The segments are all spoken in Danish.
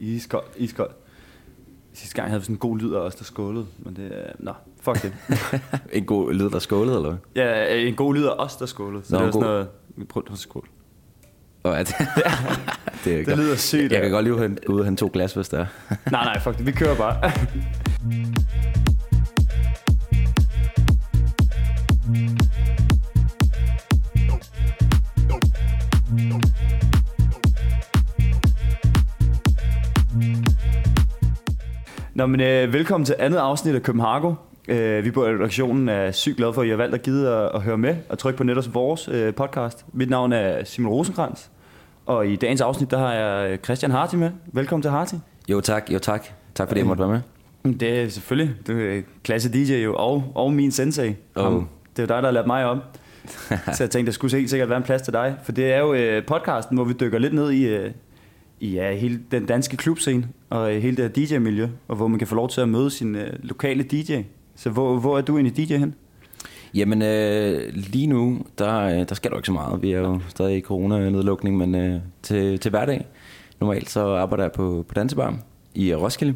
Iskold, iskold. Sidste gang havde vi sådan en god lyd af os, der skålede. Men det er... Nå, fuck det. en god lyd, der skålede, eller hvad? ja, en god lyd af os, der skålede. Så Nå, det var sådan noget... Vi prøvede at skåle. Og at, det, er Det lyder sygt. Jeg kan godt lige gå ud og hente to glas, hvis der er. Nej, nej, fuck det. Vi kører bare. Nå, men øh, velkommen til andet afsnit af København. Øh, vi på redaktionen er sygt glade for, at I har valgt at give at, at høre med og trykke på netop vores øh, podcast. Mit navn er Simon Rosenkrantz, og i dagens afsnit, der har jeg øh, Christian Harti med. Velkommen til Harti. Jo tak, jo tak. Tak fordi jeg måtte være med. Det er selvfølgelig. Det er klasse DJ jo, og, og min sensei. Oh. Ham. Det er jo dig, der har lært mig om. Så jeg tænkte, der skulle helt sikkert være en plads til dig. For det er jo øh, podcasten, hvor vi dykker lidt ned i, øh, i ja, hele den danske klubscene og øh, hele det her DJ-miljø, og hvor man kan få lov til at møde sin øh, lokale DJ. Så hvor, hvor er du egentlig DJ hen? Jamen øh, lige nu, der, øh, der sker du ikke så meget. Vi er jo stadig i corona-nedlukning, men øh, til, til hverdag, normalt så arbejder jeg på, på Dansebar i Roskilde.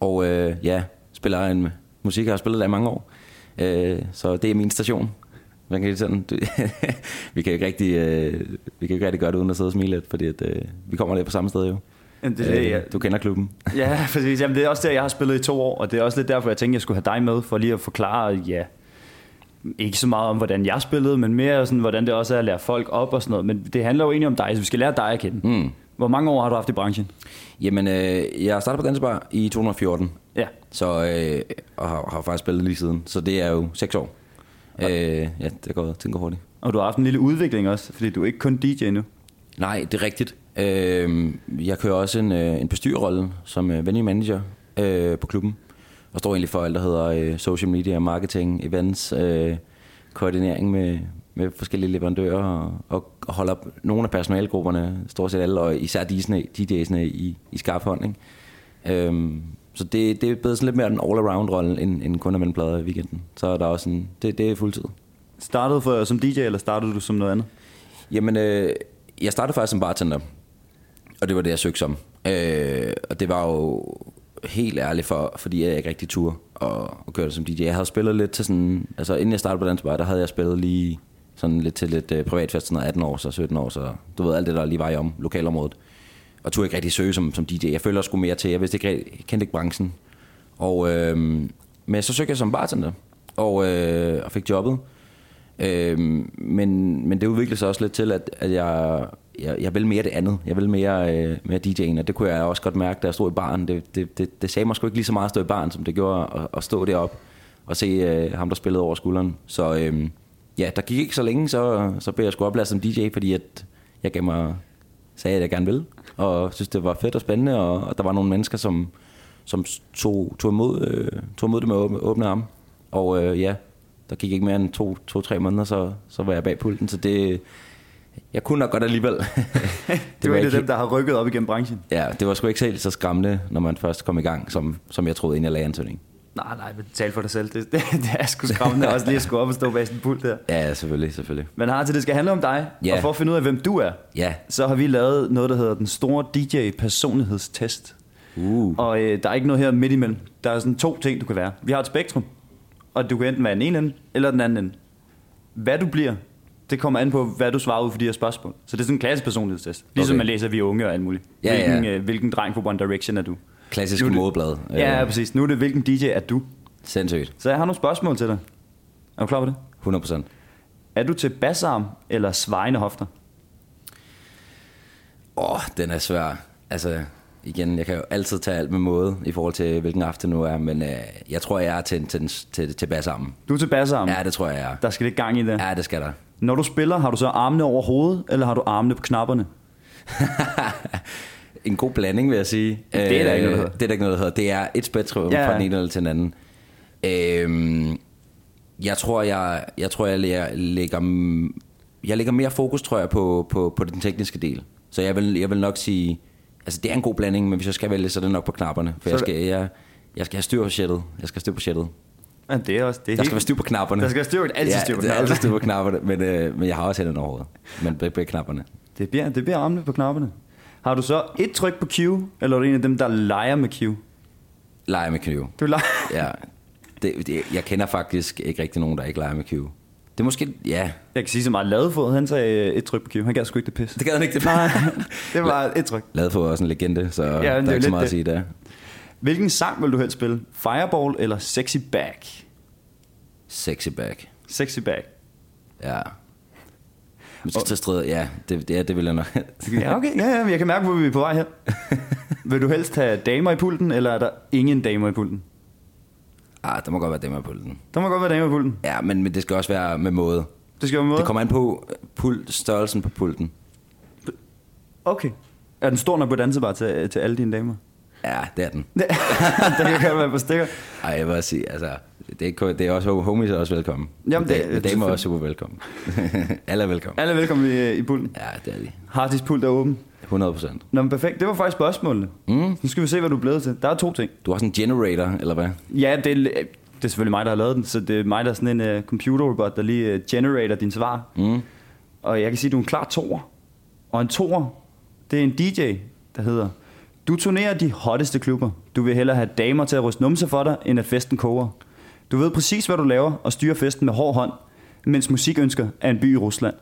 Og øh, ja, spiller en musik, jeg har spillet der i mange år. Øh, så det er min station. Man kan sådan, du, vi kan ikke rigtig, øh, vi kan ikke rigtig gøre det uden at sidde og smile lidt, fordi at, øh, vi kommer lidt på samme sted jo. Jamen, det, det, ja. Øh, du kender klubben. Ja, præcis. Jamen, det er også der, jeg har spillet i to år, og det er også lidt derfor, jeg tænkte, jeg skulle have dig med, for lige at forklare, ja, ikke så meget om, hvordan jeg spillede, men mere sådan, hvordan det også er at lære folk op og sådan noget. Men det handler jo egentlig om dig, så vi skal lære dig at kende. Mm. Hvor mange år har du haft i branchen? Jamen, øh, jeg startede på Dansebar i 2014, Ja. så, øh, og har, har faktisk spillet lige siden, så det er jo seks år. Øh, ja, det går, det går hurtigt. Og du har haft en lille udvikling også, fordi du er ikke kun DJ nu. Nej, det er rigtigt. Øh, jeg kører også en, øh, en bestyrerrolle som øh, venue manager øh, på klubben, og står egentlig for alt, der hedder øh, social media, marketing, events, øh, koordinering med, med forskellige leverandører, og, og, og holder nogle af personalegrupperne, stort set alle, og især DJ'sne, DJ'sne i, i skarp hånd. Ikke? Øhm, så det, det er blevet sådan lidt mere en all-around-rolle, end, end kun at vende plader i weekenden. Så er der også en, det, det er fuldtid. Startede for, som DJ, eller startede du som noget andet? Jamen, øh, jeg startede faktisk som bartender, og det var det, jeg søgte som. Øh, og det var jo helt ærligt, for, fordi jeg ikke rigtig tur og, og kørte som DJ. Jeg havde spillet lidt til sådan, altså inden jeg startede på Dansbar, der havde jeg spillet lige sådan lidt til lidt øh, privatfest, sådan noget 18 år, så 17 år, så du ved alt det, der lige var i om lokalområdet. Og tog ikke rigtig søge som, som DJ. Jeg føler sgu mere til, jeg vidste ikke, jeg kendte ikke branchen. Og, øh, men så søgte jeg som bartender, og, øh, og fik jobbet. Øh, men, men det udviklede sig også lidt til, at, at jeg, jeg, jeg ville mere det andet. Jeg ville mere, øh, mere DJ'en, og det kunne jeg også godt mærke, da jeg stod i baren. Det, det, det, det sagde mig sgu ikke lige så meget at stå i baren, som det gjorde at, at stå deroppe og se øh, ham, der spillede over skulderen. Så øh, ja, der gik ikke så længe, så, så blev jeg sgu oplært som DJ, fordi at jeg gav mig, sagde, at jeg gerne ville, og synes, det var fedt og spændende, og, og der var nogle mennesker, som, som tog, tog, imod, øh, tog imod det med åbne, åbne arme. Og øh, ja, der gik ikke mere end to, to-tre måneder, så, så var jeg bag pulten, så det, jeg kunne nok godt alligevel. Det, det var ikke et af dem, der har rykket op igennem branchen. Ja, det var sgu ikke helt så skræmmende, når man først kom i gang, som, som jeg troede, inden jeg lagde ansøgning. Nej, nej, men tal for dig selv. Det, det, det er sgu skræmmende også lige at skulle op og stå bag en pult der. Ja, selvfølgelig, selvfølgelig. Men har til det skal handle om dig, Ja. og for at finde ud af, hvem du er, Ja. så har vi lavet noget, der hedder den store DJ-personlighedstest. Uh. Og øh, der er ikke noget her midt imellem. Der er sådan to ting, du kan være. Vi har et spektrum, og du kan enten være den ene ende, eller den anden ende. Hvad du bliver, det kommer an på, hvad du svarer ud for de her spørgsmål. Så det er sådan en klassisk personlighedstest. Ligesom Okay. man læser, vi er unge og alt muligt. Ja, ja. hvilken, Øh, hvilken dreng på One Direction er du? Klassisk Nu det- modeblad. Ja, ja, Øh, præcis. Nu er det, hvilken DJ er du? Sindssygt. Så jeg har nogle spørgsmål til dig. Er du klar på det? 100 procent. Er du til bassarm eller svejende hofter? Åh, den er svær. Altså, igen, jeg kan jo altid tage alt med måde i forhold til, hvilken aften nu er, men øh, jeg tror, jeg er til, til, til, til bassarmen. Du er til bassarm. Ja, det tror jeg, jeg er. Der skal lidt gang i det. Ja, det skal der. Når du spiller, har du så armene over hovedet, eller har du armene på knapperne? en god blanding, vil jeg sige. Det er der ikke noget, der hedder. Det er der ikke noget, der hedder. Det er et spektrum Ja, fra den ene eller til den anden. Øhm, jeg tror, jeg, jeg, tror, jeg lægger, jeg lægger mere fokus, tror jeg, på, på, på den tekniske del. Så jeg vil, jeg vil nok sige, altså det er en god blanding, men hvis jeg skal vælge, så er det nok på knapperne. For Så- jeg skal, jeg, jeg skal have styr på shitet. Jeg skal have styr på shitet. Ja, det er også... Det er Der helt- skal være styr på knapperne. Der skal være styr, altid styr på ja, er knapperne. altid styr på knapperne, men, øh, men jeg har også hænderne over. Men begge, begge knapperne. Det bliver, det bliver armene på knapperne. Har du så et tryk på Q, eller er du en af dem, der leger med Q? Leger med Q. Du leger... Ja. Det, det, jeg kender faktisk ikke rigtig nogen, der ikke leger med Q. Det er måske, ja, Jeg kan sige så meget, Ladefod, han sagde øh, et tryk på Q. Han gav sgu ikke det pis. det gad han ikke det. Nej, det var et tryk. Lavet for også en legende, så ja, det der er er ikke så meget det. at sige der. Hvilken sang vil du helst spille? Fireball eller Sexy Back? Sexy back. Sexy Back. Ja. Vi skal til strid, ja, det, det, det vil jeg nok. Ja, okay. Ja, ja, jeg kan mærke, hvor vi er på vej her. vil du helst have damer i pulten, eller er der ingen damer i pulten? ah, der må godt være dem her pulten. Der må godt være damer i pulten. Ja, men, men det skal også være med måde. Det skal være med. Det kommer an på pult, størrelsen på pulten. Okay. Er den stor nok på dansebar til, til alle dine damer? Ja, det er den. det kan godt være på stikker. Ej, jeg vil sige, altså, det er, det er også, homies er også velkommen. Jamen, det- det, damer er også super velkommen. Alle er velkommen. Alle er velkommen i, i pulten. Ja, det er de. Hardys pult er åben. 100 procent. Nå, men perfekt. Det var faktisk spørgsmålene. Mm. Nu skal vi se, hvad du er blevet til. Der er to ting. Du har sådan en generator, eller hvad? Ja, det er, det er selvfølgelig mig, der har lavet den, så det er mig, der er sådan en uh, computerrobot, der lige uh, generator dine svar. Mm. Og jeg kan sige, at du er en klar toer. Og en toer, det er en DJ, der hedder... Du turnerer de hotteste klubber. Du vil hellere have damer til at ryste numse for dig, end at festen koger. Du ved præcis, hvad du laver, og styrer festen med hård hånd, mens musikønsker er en by i Rusland.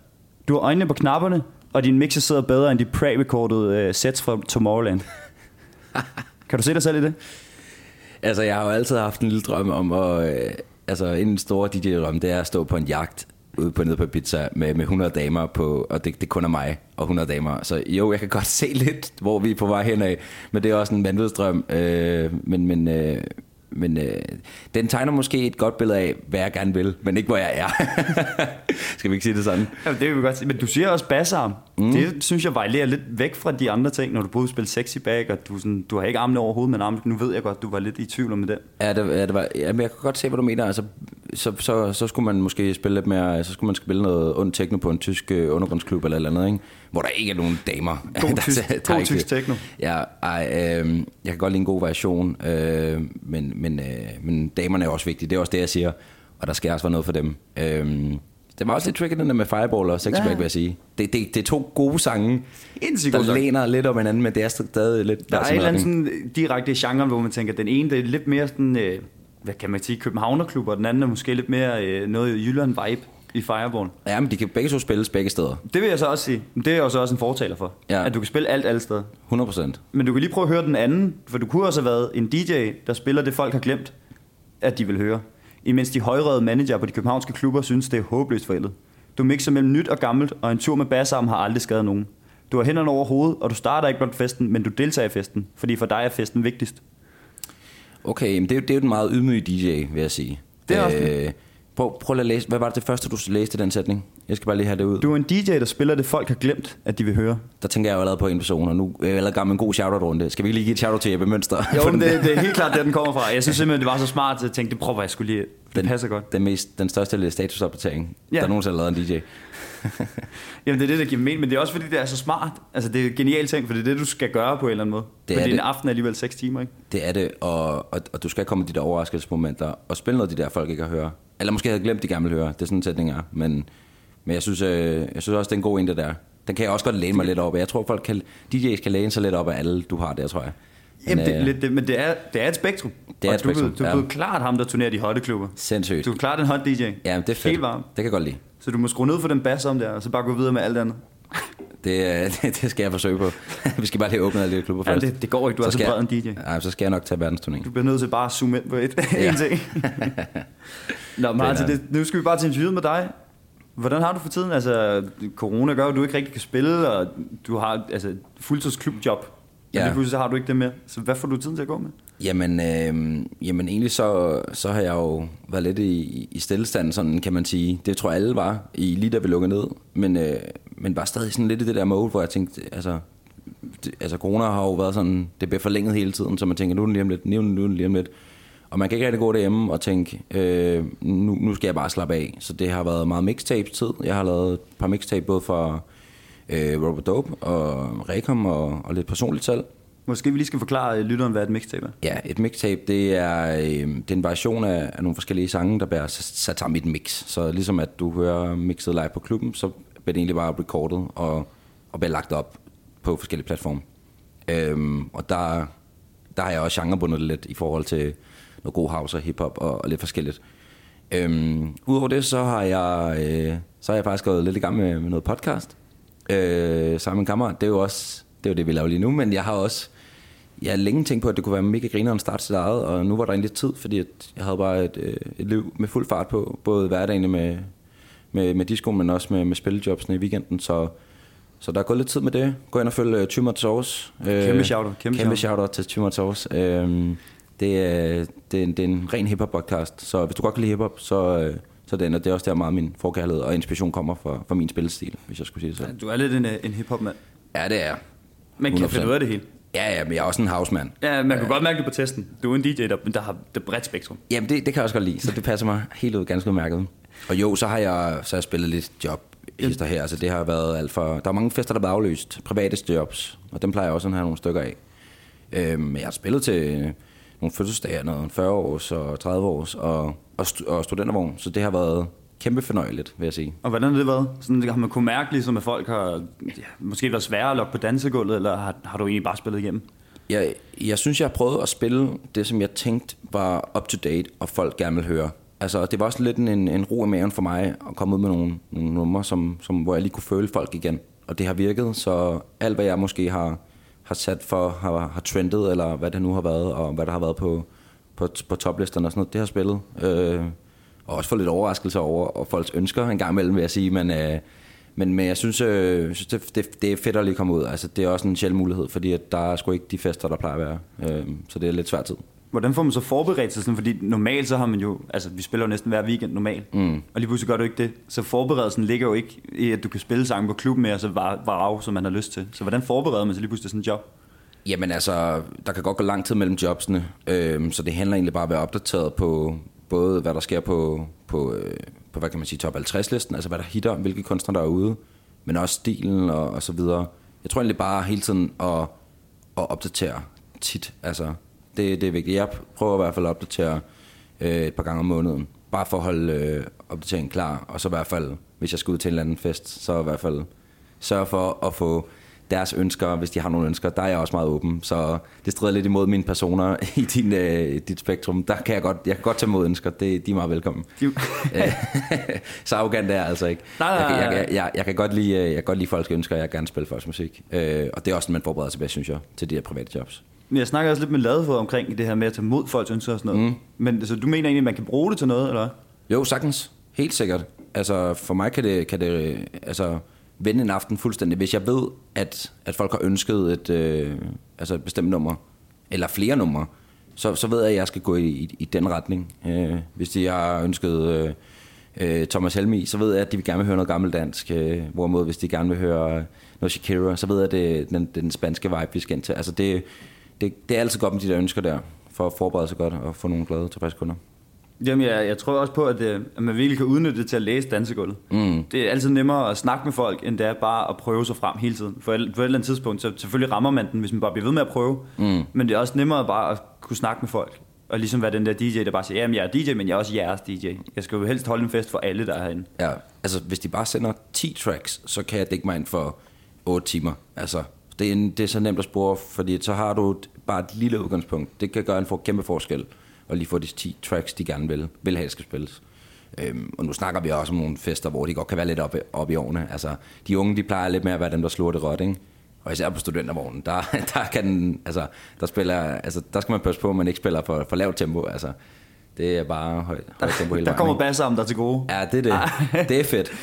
Du har øjnene på knapperne, og din mixer sidder bedre end de pre-recordede uh, sets fra Tomorrowland. kan du se dig selv i det? Altså, jeg har jo altid haft en lille drøm om at... Øh, altså, en stor DJ-drøm, det er at stå på en jagt ude på nede på pizza med, med 100 damer på, og det, det kun er mig og 100 damer. Så jo, jeg kan godt se lidt, hvor vi er på vej henad, men det er også en vanvidsdrøm. Øh, men men, øh, men øh, den tegner måske et godt billede af, hvad jeg gerne vil, men ikke hvor jeg er. Skal vi ikke sige det sådan? Ja, det vil vi godt sige. Men du siger også bassarm. Mm. Det synes jeg varierer lidt væk fra de andre ting, når du både spiller sexy bag, og du, sådan, du har ikke armene over hovedet, men armene. Nu ved jeg godt, du var lidt i tvivl om det. Ja, det, ja, det var, ja, men jeg kan godt se, hvad du mener. Altså, så, så, så skulle man måske spille lidt mere, så skulle man spille noget ondt techno på en tysk øh, undergrundsklub eller et eller andet, ikke? hvor der ikke er nogen damer. God der tysk- tager- god tager ikke tysk techno. Ja, ej, øh, jeg kan godt lide en god variation, øh, men, men, øh, men damerne er også vigtige, det er også det, jeg siger, og der skal også være noget for dem. Øh, det var også lidt tricky, den der med Fireball og Sexback, Ja. vil jeg sige. Det, det, det er to gode sange, Sindssygt der god sang. læner lidt om hinanden, men det er stadig lidt... Der er en eller retning. sådan direkte i genren, hvor man tænker, at den ene det er lidt mere sådan, øh, hvad kan man sige, Københavnerklub, og den anden er måske lidt mere øh, noget Jylland-vibe i Fireball. Ja, men de kan begge to spilles begge steder. Det vil jeg så også sige. Det er jeg så også en fortaler for. Ja. At du kan spille alt alle steder. 100 procent. Men du kan lige prøve at høre den anden, for du kunne også have været en DJ, der spiller det, folk har glemt, at de vil høre. Imens de højrede manager på de københavnske klubber synes, det er håbløst forældet. Du mixer mellem nyt og gammelt, og en tur med bassarm har aldrig skadet nogen. Du har hænderne over hovedet, og du starter ikke blot festen, men du deltager i festen, fordi for dig er festen vigtigst. Okay, men det er, jo- det er jo den meget ydmyge DJ, vil jeg sige. Det er også øh, prøv, prøv at læse. Hvad var det, det første, du læste i den sætning? Jeg skal bare lige have det ud. Du er en DJ, der spiller det, folk har glemt, at de vil høre. Der tænker jeg jo allerede på en person, og nu er jeg allerede gang med en god shoutout-runde. Skal vi ikke lige give et shoutout til Jeppe Mønster? Jo, men det, det er helt klart, der den kommer fra. Jeg synes simpelthen, det var så smart, at jeg tænkte, det prøver jeg skulle lige. Det den, passer godt. Den, mest, den største statusopdatering, Ja. der nogensinde har lavet en DJ. Jamen, det er det, der giver mening, men det er også fordi, det er så smart. Altså, det er en genial ting, for det er det, du skal gøre på en eller anden måde. Det fordi er en det. aften er alligevel 6 timer, ikke? Det er det, og, og, og du skal komme med de der overraskelsesmomenter, og spille noget de der, folk ikke har hørt. Eller måske havde glemt, de gerne vil høre. Det er sådan en sætning er. Men, men jeg, synes, øh, jeg synes også, det er en god en, det der. Den kan jeg også godt læne mig lidt op af. Jeg tror, folk kan, DJ's kan læne sig lidt op af alle, du har der, tror jeg. Jamen, det, er øh, lidt, det, men det er, det er et spektrum. Det er et du, er spektrum, blevet- Du er ja. blevet klart ham, der turnerer de hotte klubber. Sindssygt. Du er klart en hot DJ. Ja, det er fedt. Helt varm. Det kan jeg godt lide. Så du må skrue ned for den bass om der, og så bare gå videre med alt andet. Det, øh, det, det skal jeg forsøge på. Vi skal bare lige åbne alle de klubber Ja, først. det, det går ikke, du er så bred en DJ. Nej, så skal jeg nok tage verdensturnéen. Du bliver nødt til bare at zoome ind på et, Ja. en ting. Nå, Martin, Det er det, nu skal vi bare til interviewet med dig. Hvordan har du for tiden? Altså, corona gør, at du ikke rigtig kan spille, og du har altså, fuldtidsklubjob. Ja. Men pludselig så har du ikke det mere. Så hvad får du tiden til at gå med? Jamen, øh, jamen egentlig så, så har jeg jo været lidt i, i stillestand, sådan kan man sige. Det tror jeg alle var, i, lige da vi lukkede ned. Men, øh, men var stadig sådan lidt i det der mode, hvor jeg tænkte, altså, det, altså corona har jo været sådan, det bliver forlænget hele tiden, så man tænker, nu er den lige om lidt, nu er den lige om lidt. Og man kan ikke rigtig gå derhjemme og tænke, øh, nu, nu skal jeg bare slappe af. Så det har været meget mixtape-tid. Jeg har lavet et par mixtape både for øh, Robert Dope og Rekom og, og lidt personligt salg. Måske vi lige skal forklare øh, lytteren, hvad et mixtape er. Ja, et mixtape, det er, øh, det er en variation af, af nogle forskellige sange, der bliver sat sammen i et mix. Så ligesom at du hører mixet live på klubben, så bliver det egentlig bare recordet og, og bliver lagt op på forskellige platforme. Øhm, og der, der har jeg også genrebundet lidt i forhold til noget god house og hiphop og, og lidt forskelligt. Øhm, Udover det, så har jeg, øh, så har jeg faktisk gået lidt i gang med, med noget podcast øh, sammen med en kammerat. Det er jo også det, er jo det, vi laver lige nu, men jeg har også jeg har længe tænkt på, at det kunne være mega griner at starte sit eget, og nu var der egentlig tid, fordi at jeg havde bare et, øh, et liv med fuld fart på, både hverdagen med, med, med disco, men også med, med spillejobsene i weekenden, så, så der er gået lidt tid med det. Gå ind og følge uh, Tumor Sauce. Kæmpe shout-out, kæmpe Kæmpe shout-out. til Tumor Sauce. Øh, det, er, det, er, en- det er en ren hiphop podcast, så hvis du godt kan lide hiphop, så, øh, så det, og det er også der meget min forkærlighed og inspiration kommer fra, fra min spillestil, hvis jeg skulle sige det sådan. Du er lidt en, øh, en hiphop-mand. Ja, det er. Man kan 100%. finde ud af det hele. Ja, ja, men jeg er også en houseman. Ja, man kan godt mærke det på testen. Du er en DJ, der, der har det bredt spektrum. Jamen, det, det kan jeg også godt lide, så det passer mig helt ud ganske udmærket. Og jo, så har jeg, så har jeg spillet lidt job hister her, altså det har været alt for... Der er mange fester, der er aflyst, private jobs, og dem plejer jeg også at have nogle stykker af. Øhm, men jeg har spillet til nogle fødselsdage, noget 40 års og 30 års, og, og, stu- og studentervogn, så det har været kæmpe fornøjeligt, vil jeg sige. Og hvordan har det været? Sådan, har man kunne mærke, ligesom, at folk har ja, måske været svære at lokke på dansegulvet, eller har, har du egentlig bare spillet igennem? Jeg, jeg synes, jeg har prøvet at spille det, som jeg tænkte var up to date, og folk gerne vil høre. Altså, det var også lidt en, en ro i maven for mig at komme ud med nogle, nogle numre, som, som, hvor jeg lige kunne føle folk igen. Og det har virket, så alt, hvad jeg måske har, har sat for, har, har trendet, eller hvad det nu har været, og hvad der har været på, på, på toplisterne og sådan noget, det har spillet. Øh, og også få lidt overraskelse over, og folks ønsker en gang imellem, vil jeg sige, men... Øh, men, men jeg synes, øh, jeg synes det, det, det er fedt at lige komme ud. Altså, det er også en sjæl mulighed, fordi at der er sgu ikke de fester, der plejer at være. Øh, så det er lidt svært tid. Hvordan får man så forberedt sig sådan? Fordi normalt så har man jo, altså vi spiller jo næsten hver weekend normalt. Mm. Og lige pludselig gør du ikke det. Så forberedelsen ligger jo ikke i, at du kan spille sange på klubben med, og så var, var af, som man har lyst til. Så hvordan forbereder man sig lige pludselig sådan en job? Jamen altså, der kan godt gå lang tid mellem jobsene, øh, så det handler egentlig bare om at være opdateret på både, hvad der sker på, på, øh, på hvad kan man sige, top 50-listen, altså hvad der hitter, hvilke kunstnere der er ude, men også stilen og, og så videre. Jeg tror egentlig bare hele tiden at, at opdatere tit, altså det, det er vigtigt. Jeg prøver i hvert fald at opdatere øh, et par gange om måneden, bare for at holde øh, opdateringen klar, og så i hvert fald, hvis jeg skal ud til en eller anden fest, så i hvert fald sørge for at få deres ønsker, hvis de har nogle ønsker, der er jeg også meget åben. Så det strider lidt imod mine personer i din, øh, dit spektrum. Der kan jeg godt, jeg kan godt tage imod ønsker. Det, de er meget velkommen. De- så arrogant er jeg altså ikke. Nej, nej, jeg, kan- jeg, nej. jeg, jeg, jeg, kan godt lide, øh, jeg kan godt lide folks ønsker, jeg gerne spille folks musik. Øh, og det er også man forbereder sig bedst, synes jeg, til de her private jobs. Men jeg snakker også lidt med Ladefod omkring det her med at tage mod folks ønsker og sådan noget. Mm. Men altså, du mener egentlig, at man kan bruge det til noget, eller? Jo, sagtens. Helt sikkert. Altså, for mig kan det, kan det altså, vende en aften fuldstændig. Hvis jeg ved, at, at folk har ønsket et, øh, altså et bestemt nummer, eller flere numre, så, så ved jeg, at jeg skal gå i, i, i den retning. Øh, hvis de har ønsket øh, øh, Thomas Helmi, så ved jeg, at de vil gerne vil høre noget gammeldansk. Øh, hvorimod, hvis de gerne vil høre noget Shakira, så ved jeg, at det er den, den spanske vibe, vi skal ind til. Altså, det, det, det er altid godt med de der ønsker der, for at forberede sig godt og få nogle glade tilfredse kunder. Jamen, jeg, jeg tror også på, at, øh, at man virkelig kan udnytte det til at læse dansegulvet. Mm. Det er altid nemmere at snakke med folk, end det er bare at prøve sig frem hele tiden. For et, for et eller andet tidspunkt, så selvfølgelig rammer man den, hvis man bare bliver ved med at prøve. Mm. Men det er også nemmere bare at kunne snakke med folk. Og ligesom være den der DJ, der bare siger, jamen jeg er DJ, men jeg er også jeres DJ. Jeg skal jo helst holde en fest for alle, der er herinde. Ja, altså hvis de bare sender 10 tracks, så kan jeg dække mig ind for 8 timer. Altså, det er, en, det er så nemt at spore, fordi så har du bare et lille udgangspunkt. Det kan gøre en for, kæmpe forskel, og lige få de 10 tracks, de gerne vil, vil have, skal spilles. Øhm, og nu snakker vi også om nogle fester, hvor de godt kan være lidt op, op i årene. Altså, de unge, de plejer lidt mere at være dem, der slår det råt, ikke? Og især på studentervognen, der, der, kan altså, der, spiller, altså, der skal man passe på, at man ikke spiller for, for lavt tempo. Altså, det er bare højt, højt tempo hele Der kommer basser om der er til gode. Ja, det er det. Det er fedt.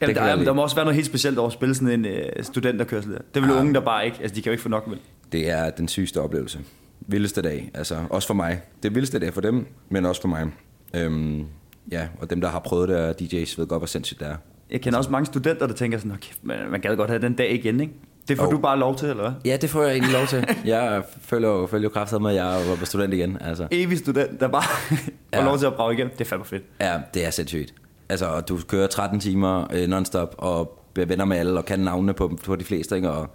Jamen, kan der, er, lide. der må også være noget helt specielt over at spille sådan en øh, studenterkørsel der. Det er vel unge, der bare ikke, altså de kan jo ikke få nok vel. Det er den sygeste oplevelse. Vildeste dag, altså også for mig. Det vildeste dag for dem, men også for mig. Øhm, ja, og dem, der har prøvet det, og DJ's ved godt, hvor sindssygt det er. Jeg kender også mange studenter, der tænker sådan, "Nå, kæft, man, man gad godt have den dag igen, ikke? Det får Jo. du bare lov til, eller hvad? Ja, det får jeg egentlig lov til. Jeg følger jo, følger jo kraftigt med, at jeg var på student igen. Altså. Evig student, der bare får Ja. lov til at brage igen. Det er fandme fedt. Ja, det er sindssygt. Altså, og du kører 13 timer øh, non-stop, og bliver venner med alle, og kan navnene på, på de fleste, ikke? Og,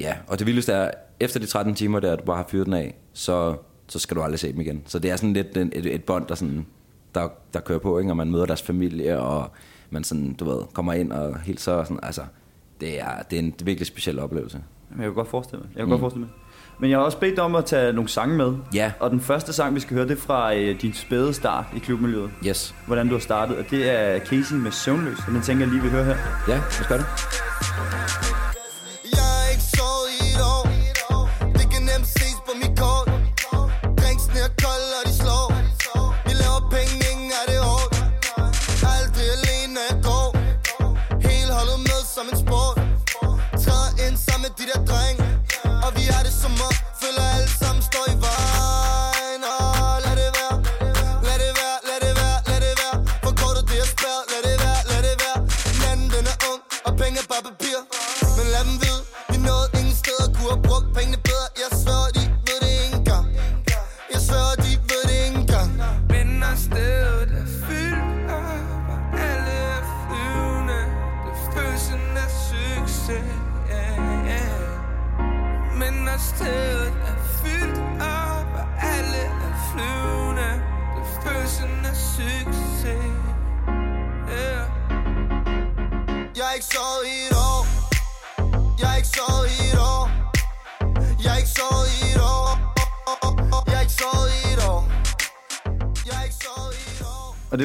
ja, og det vildeste er, efter de 13 timer der, du bare har fyret den af, så, så skal du aldrig se dem igen. Så det er sådan lidt en, et, et bånd, der, sådan, der, der kører på, ikke? Og man møder deres familie, og man sådan, du ved, kommer ind og hilser, og sådan, altså, det er, det er en virkelig speciel oplevelse. Jeg kan godt forestille mig. Jeg kan mm. godt forestille mig. Men jeg har også bedt om at tage nogle sange med. Ja. Og den første sang, vi skal høre, det er fra øh, din spæde start i klubmiljøet. Yes. Hvordan du har startet. Og det er Casey med Søvnløs. Og den tænker jeg lige, vi hører her. Ja, lad os gøre det. Der drenge Og vi har det som om Føler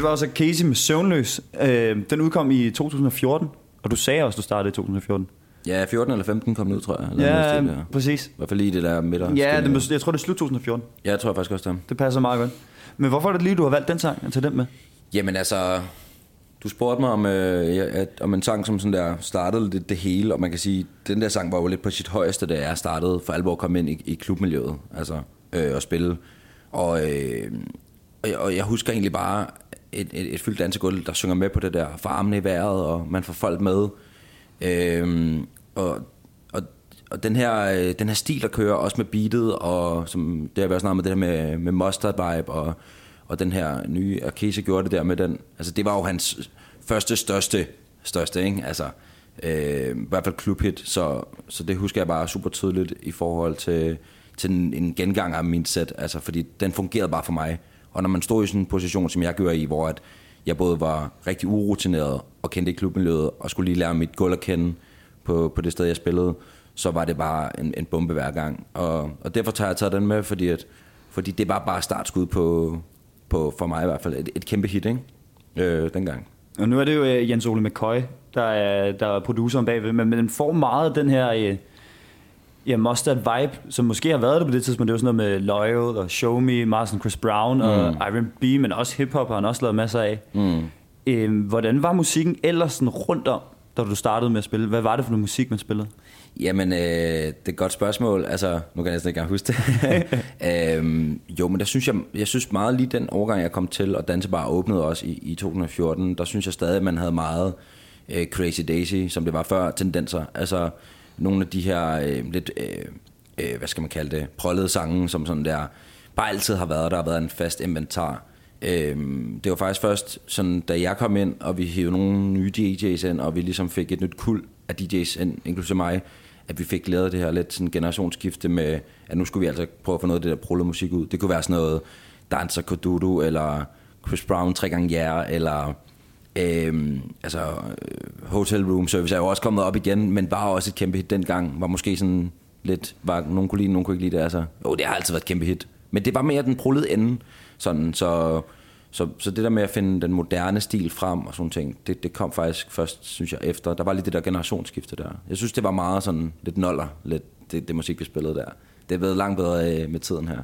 det var også Casey med Søvnløs. Øh, den udkom i 2014. Og du sagde også, du startede i 2014. Ja, 14 eller 15 kom den ud, tror jeg. Eller Ja, stil, ja. præcis. I hvert fald lige det der midter. Ja, det, må- jeg tror, det er slut 2014. Ja, jeg tror faktisk også det. Det passer meget godt. Men hvorfor er det lige, du har valgt den sang at tage den med? Jamen altså, du spurgte mig om, øh, at, om en sang, som sådan der startede det, det hele, og man kan sige, den der sang var jo lidt på sit højeste, da jeg startede for alvor at komme ind i, i klubmiljøet, altså, øh, og spille. Og, øh, og, jeg, og jeg husker egentlig bare et, et, et fyldt dansegulv, der synger med på det der, for armene i vejret, og man får folk med. Øhm, og, og, og den her, øh, den her stil, der kører også med beatet, og som det har været snart med det der med, med mustard vibe, og, og den her nye, og Casey gjorde det der med den, altså det var jo hans første største, største, ikke? Altså, øh, i hvert fald klubhit, så, så det husker jeg bare super tydeligt i forhold til, til en, en gengang af min set, altså fordi den fungerede bare for mig. Og når man stod i sådan en position, som jeg gør i, hvor at jeg både var rigtig urutineret og kendte ikke klubmiljøet, og skulle lige lære mit gulv at kende på, på det sted, jeg spillede, så var det bare en, en bombe hver gang. Og, og derfor tager jeg taget den med, fordi, at, fordi det var bare startskud på, på, for mig i hvert fald, et, et kæmpe hit, ikke? Øh, dengang. Og nu er det jo øh, Jens Ole McCoy, der er, der er produceren bagved, men, men den får meget den her øh, ja, mustard vibe, som måske har været det på det tidspunkt. Det var sådan noget med Loyal og Show Me, sådan Chris Brown og Iron B, men også hiphop har han også lavet masser af. Mm. Øh, hvordan var musikken ellers sådan rundt om, da du startede med at spille? Hvad var det for noget musik, man spillede? Jamen, øh, det er et godt spørgsmål. Altså, nu kan jeg næsten ikke huske det. øhm, jo, men der synes jeg, jeg synes meget lige den overgang, jeg kom til, og Dansebar åbnede også i, i 2014, der synes jeg stadig, at man havde meget øh, Crazy Daisy, som det var før, tendenser. Altså, nogle af de her øh, lidt, øh, øh, hvad skal man kalde det, prøllede sange, som sådan der, bare altid har været, der har været en fast inventar. Øh, det var faktisk først, sådan, da jeg kom ind, og vi hævde nogle nye DJ's ind, og vi ligesom fik et nyt kul af DJ's ind, inklusive mig, at vi fik lavet det her lidt sådan generationsskifte med, at nu skulle vi altså prøve at få noget af det der prullet musik ud. Det kunne være sådan noget Dancer Kodudu, eller Chris Brown tre gange jer, eller øhm, altså øh, Hotel Room Service er jo også kommet op igen, men var også et kæmpe hit dengang. Var måske sådan lidt, var, nogen kunne lide, nogen kunne ikke lide det. Altså. Jo, det har altid været et kæmpe hit. Men det var mere den prullede ende. Sådan, så, så, så det der med at finde den moderne stil frem og sådan ting, det, det kom faktisk først, synes jeg, efter. Der var lige det der generationsskifte der. Jeg synes, det var meget sådan lidt noller, lidt det, det musik, vi spillede der. Det er blevet langt bedre øh, med tiden her.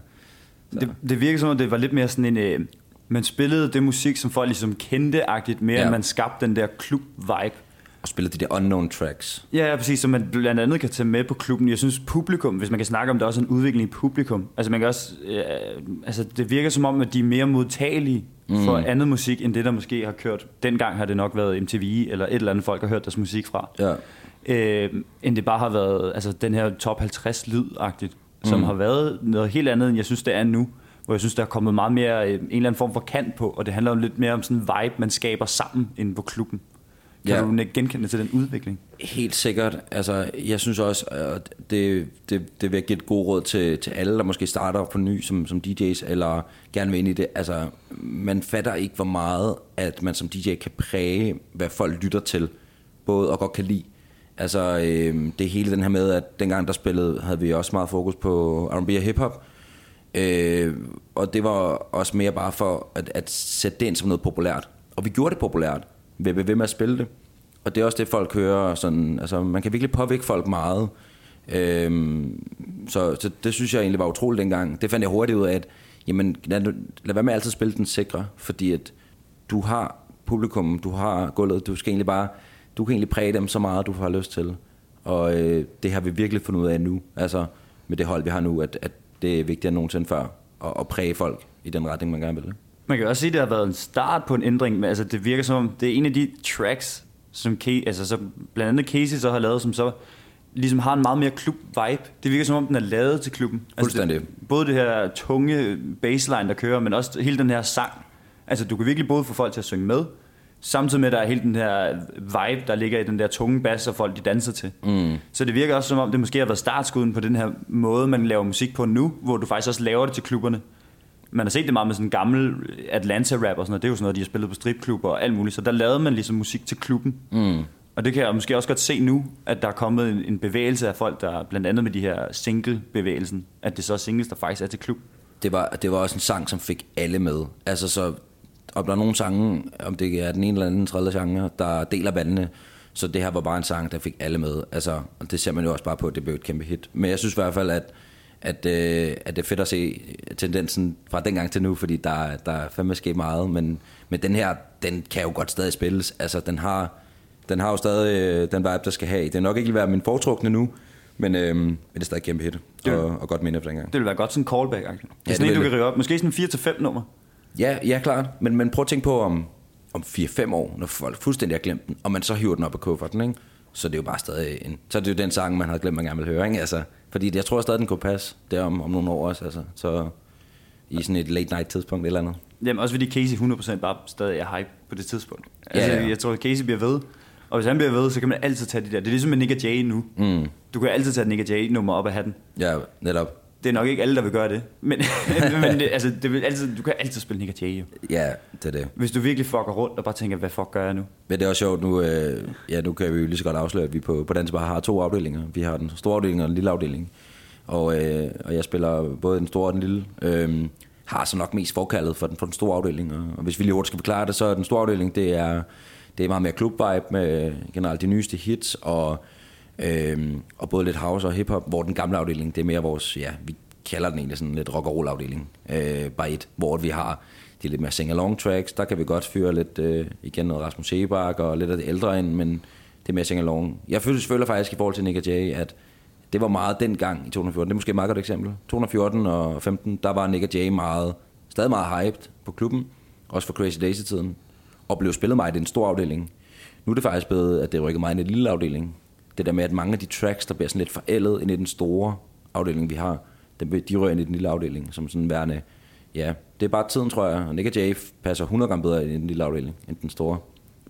Det, det virker som om, det var lidt mere sådan en... Øh, man spillede det musik, som folk ligesom kendte-agtigt, mere Ja. end man skabte den der klub-vibe. Og spillede de der unknown tracks. Ja, ja, præcis, som man blandt andet kan tage med på klubben. Jeg synes publikum, hvis man kan snakke om det, er også en udvikling i publikum. Altså man kan også, øh, altså det virker som om, at de er mere modtagelige mm. for andet musik, end det der måske har kørt. Dengang har det nok været MTV, eller et eller andet folk har hørt deres musik fra. Ja. Øh, end det bare har været, altså den her top 50 lyd-agtigt, som har været noget helt andet, end jeg synes, det er nu. Hvor jeg synes, der er kommet meget mere øh, en eller anden form for kant på, og det handler lidt mere om sådan en vibe, man skaber sammen inde på klubben. Kan Ja. du genkende til den udvikling? Helt sikkert. Altså, jeg synes også, at det, det, det vil jeg give et god råd til, til alle, der måske starter på ny som, som DJ's, eller gerne vil ind i det. Altså, man fatter ikke, hvor meget, at man som DJ kan præge, hvad folk lytter til, både og godt kan lide. Altså, øh, det hele den her med, at dengang der spillede, havde vi også meget fokus på R&B og hiphop. Øh, og det var også mere bare for at, at sætte det ind som noget populært. Og vi gjorde det populært ved at blive ved med at spille det. Og det er også det, folk hører. Sådan, altså, man kan virkelig påvirke folk meget. Øhm, så, så det synes jeg egentlig var utroligt dengang. Det fandt jeg hurtigt ud af, at jamen, lad, lad være med at altid spille den sikre, fordi at du har publikum, du har gulvet, du skal egentlig bare, du kan egentlig præge dem så meget, du har lyst til. Og øh, det har vi virkelig fundet ud af nu, altså med det hold, vi har nu, at, at det er vigtigere end nogensinde før, at, at præge folk i den retning, man gerne vil. Man kan også sige, at det har været en start på en ændring, men altså, det virker som om, det er en af de tracks, som Ke- altså, så blandt andet Casey så har lavet, som så ligesom har en meget mere klub-vibe. Det virker som om, den er lavet til klubben. Fuldstændig. Altså, det, både det her tunge baseline, der kører, men også hele den her sang. Altså, du kan virkelig både få folk til at synge med, samtidig med, at der er hele den her vibe, der ligger i den der tunge bass, og folk de danser til. Mm. Så det virker også som om, det måske har været startskuden på den her måde, man laver musik på nu, hvor du faktisk også laver det til klubberne. Man har set det meget med sådan gammel Atlanta-rap og sådan noget. Det er jo sådan noget, de har spillet på stripklubber og alt muligt. Så der lavede man ligesom musik til klubben. Mm. Og det kan jeg måske også godt se nu, at der er kommet en, en bevægelse af folk, der blandt andet med de her single-bevægelsen, at det så er singles, der faktisk er til klub. det var, det var også en sang, som fik alle med. Altså så, om der er nogle sange, om det er den ene eller anden tredje genre, der deler vandene, så det her var bare en sang, der fik alle med. Altså, og det ser man jo også bare på, at det blev et kæmpe hit. Men jeg synes i hvert fald, at, at, øh, at det er fedt at se tendensen fra dengang til nu, fordi der, der er fandme sket meget, men, men den her, den kan jo godt stadig spilles. Altså, den har, den har jo stadig øh, den vibe, der skal have. Det er nok ikke være min foretrukne nu, men, øh, men det er stadig kæmpe hit, og, og godt minde for dengang. Det vil være godt sådan en callback. Ja, Ja, sådan det en, du det. kan rive op. Måske sådan en 4-5 nummer. Ja, ja klart. Men, men prøv at tænke på om, om 4-5 år, når folk fuldstændig har glemt den, og man så hiver den op af kufferten, ikke? så det er jo bare stadig en, så er det jo den sang, man har glemt, man gerne vil høre. Ikke? Altså, fordi jeg tror stadig, den kunne passe der om, om nogle år også. Altså, så i sådan et late night tidspunkt eller andet. Jamen også fordi Casey 100% bare stadig er hype på det tidspunkt. Altså, Ja, ja. Jeg tror, at Casey bliver ved. Og hvis han bliver ved, så kan man altid tage de der. Det er ligesom med Nick Jay nu. Mm. Du kan altid tage Nick Jay nummer op af hatten. Ja, netop. Det er nok ikke alle, der vil gøre det. Men, men det, altså, det vil altid, du kan altid spille Nick Jay. Ja, det er det. Hvis du virkelig fucker rundt og bare tænker, hvad fuck gør jeg nu? Men det er også sjovt nu, øh, ja, nu kan vi jo lige så godt afsløre, at vi på, på Dansbar har to afdelinger. Vi har den store afdeling og den lille afdeling. Og, øh, og jeg spiller både den store og den lille. Øh, har så nok mest forkaldet for den, for den store afdeling. Og, og hvis vi lige hurtigt skal forklare det, så er den store afdeling, det er, det er meget mere klubvibe med generelt de nyeste hits, og, øh, og både lidt house og hiphop, hvor den gamle afdeling, det er mere vores, ja, vi kalder den egentlig sådan lidt rock and roll afdeling, øh, bare et, hvor vi har de lidt mere sing-along tracks, der kan vi godt fyre lidt, øh, igen noget Rasmus Sebak og lidt af det ældre ind, men det er mere sing-along. Jeg føler, føler faktisk i forhold til Nick og Jay, at det var meget dengang i 2014. Det er måske et meget godt eksempel. 2014 og 15, der var Nick og Jay meget, stadig meget hyped på klubben, også for Crazy Daisy-tiden, og blev spillet meget i den store afdeling. Nu er det faktisk blevet, at det rykker meget i den lille afdeling. Det der med, at mange af de tracks, der bliver sådan lidt forældet ind i den store afdeling, vi har, de rører ind i den lille afdeling, som sådan værende, ja, det er bare tiden, tror jeg. Og Nick og Jay passer 100 gange bedre ind i den lille afdeling, end den store.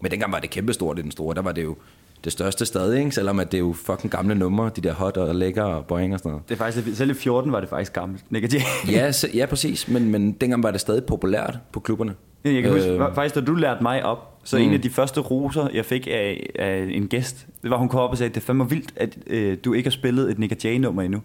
Men dengang var det kæmpe stort i den store, der var det jo det største stadig, ikke? selvom at det er jo fucking gamle numre, de der hot og lækker og boing og sådan noget. Det er faktisk, selv i 14 var det faktisk gammelt. Nick. Ja, se- ja præcis, men, men dengang var det stadig populært på klubberne. Jeg kan huske, Øh, øh, faktisk da du lærte mig op, så mm. en af de første roser, jeg fik af, af en gæst, det var, hun kom op og sagde, det er fandme vildt, at øh, du ikke har spillet et Nick og Jay-nummer endnu.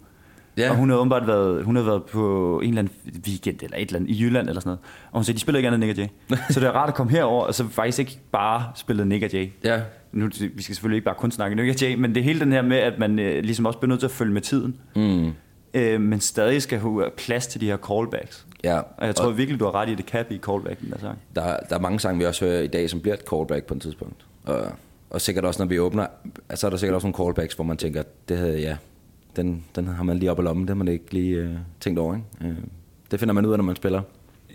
Ja. Og hun havde åbenbart været, hun havde været på en eller anden weekend eller et eller andet i Jylland eller sådan noget. Og hun sagde, de spiller ikke andet Nick Jay. så det er rart at komme herover og så faktisk ikke bare spille Nick Jay. Ja, Nu, vi skal selvfølgelig ikke bare kun snakke Nick Jay, men det er hele den her med, at man øh, ligesom også bliver nødt til at følge med tiden. mm, Øh, men stadig skal have plads til de her callbacks. Ja. Og jeg tror virkelig, du har ret i, at det kan blive callback, den der sang. der, der er mange sange, vi også hører i dag, som bliver et callback på et tidspunkt. Og, og sikkert også, når vi åbner, så er der sikkert også nogle callbacks, hvor man tænker, det havde, ja, den, den har man lige op i lommen, det har man ikke lige øh, tænkt over. Ikke? Øh, det finder man ud af, når man spiller.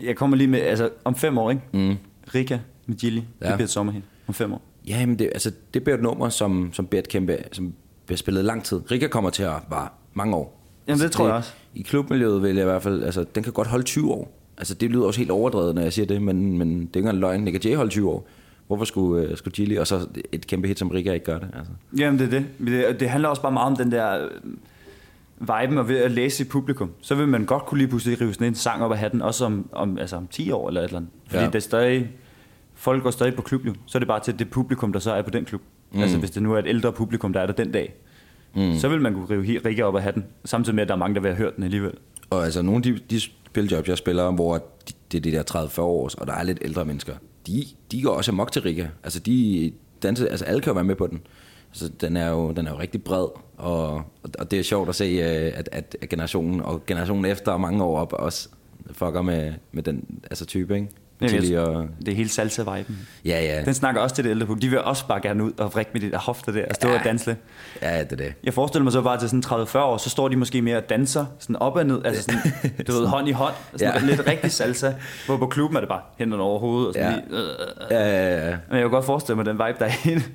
Jeg kommer lige med, altså om fem år, ikke? Mm. Rika med Gilly, ja. Det bliver et sommerhit om fem år. Ja, men det, altså, det bliver et nummer, som, som bliver et kæmpe, som bliver spillet lang tid. Rika kommer til at vare mange år. Jamen, det tror jeg også. I klubmiljøet vil jeg i hvert fald, altså, den kan godt holde 20 år. Altså, det lyder også helt overdrevet, når jeg siger det, men, men det er ikke engang løgn. Nick Jay holde 20 år. Hvorfor skulle, uh, skulle Gilly, og så et kæmpe hit som Rika ikke gør det? Altså. Jamen, det er det. Det. Det handler også bare meget om den der øh, viben og ved at læse i publikum. Så vil man godt kunne lige pludselig rive sådan en sang op af hatten, også om, om, altså om 10 år eller et eller andet. Fordi ja. Ja. det er stadig, folk går stadig på klub jo. Så er det bare til det publikum, der så er på den klub. Mm. Altså hvis det nu er et ældre publikum, der er der den dag, mm. så vil man kunne rive Rikke op af hatten, samtidig med, at der er mange, der vil have hørt den alligevel. Og altså nogle af de, de spiljobs, jeg spiller, hvor de, det er de der 30-40 år, og der er lidt ældre mennesker, de, de går også amok til Riga. Altså, de danser, altså alle kan jo være med på den. Altså, den er jo, den er jo rigtig bred, og, og det er sjovt at se, øh, at, at generationen og generationen efter mange år op også fucker med, med den altså type, ikke? Chili og, Det er hele salsa-viben. ja, ja. Den snakker også til det ældre publikum. De vil også bare gerne ud og vrikke med de der hofter der, og stå Ja. og danse lidt. Ja, det er det. Jeg forestiller mig så bare til sådan 30-40 år, så står de måske mere og danser sådan op og ned, altså sådan, du ved, hånd i hånd, sådan Ja. lidt rigtig salsa, hvor på klubben er det bare hænderne over hovedet, og sådan Ja. ja. lige, øh, øh. Ja, ja, ja. Men jeg kan godt forestille mig den vibe, der er i det.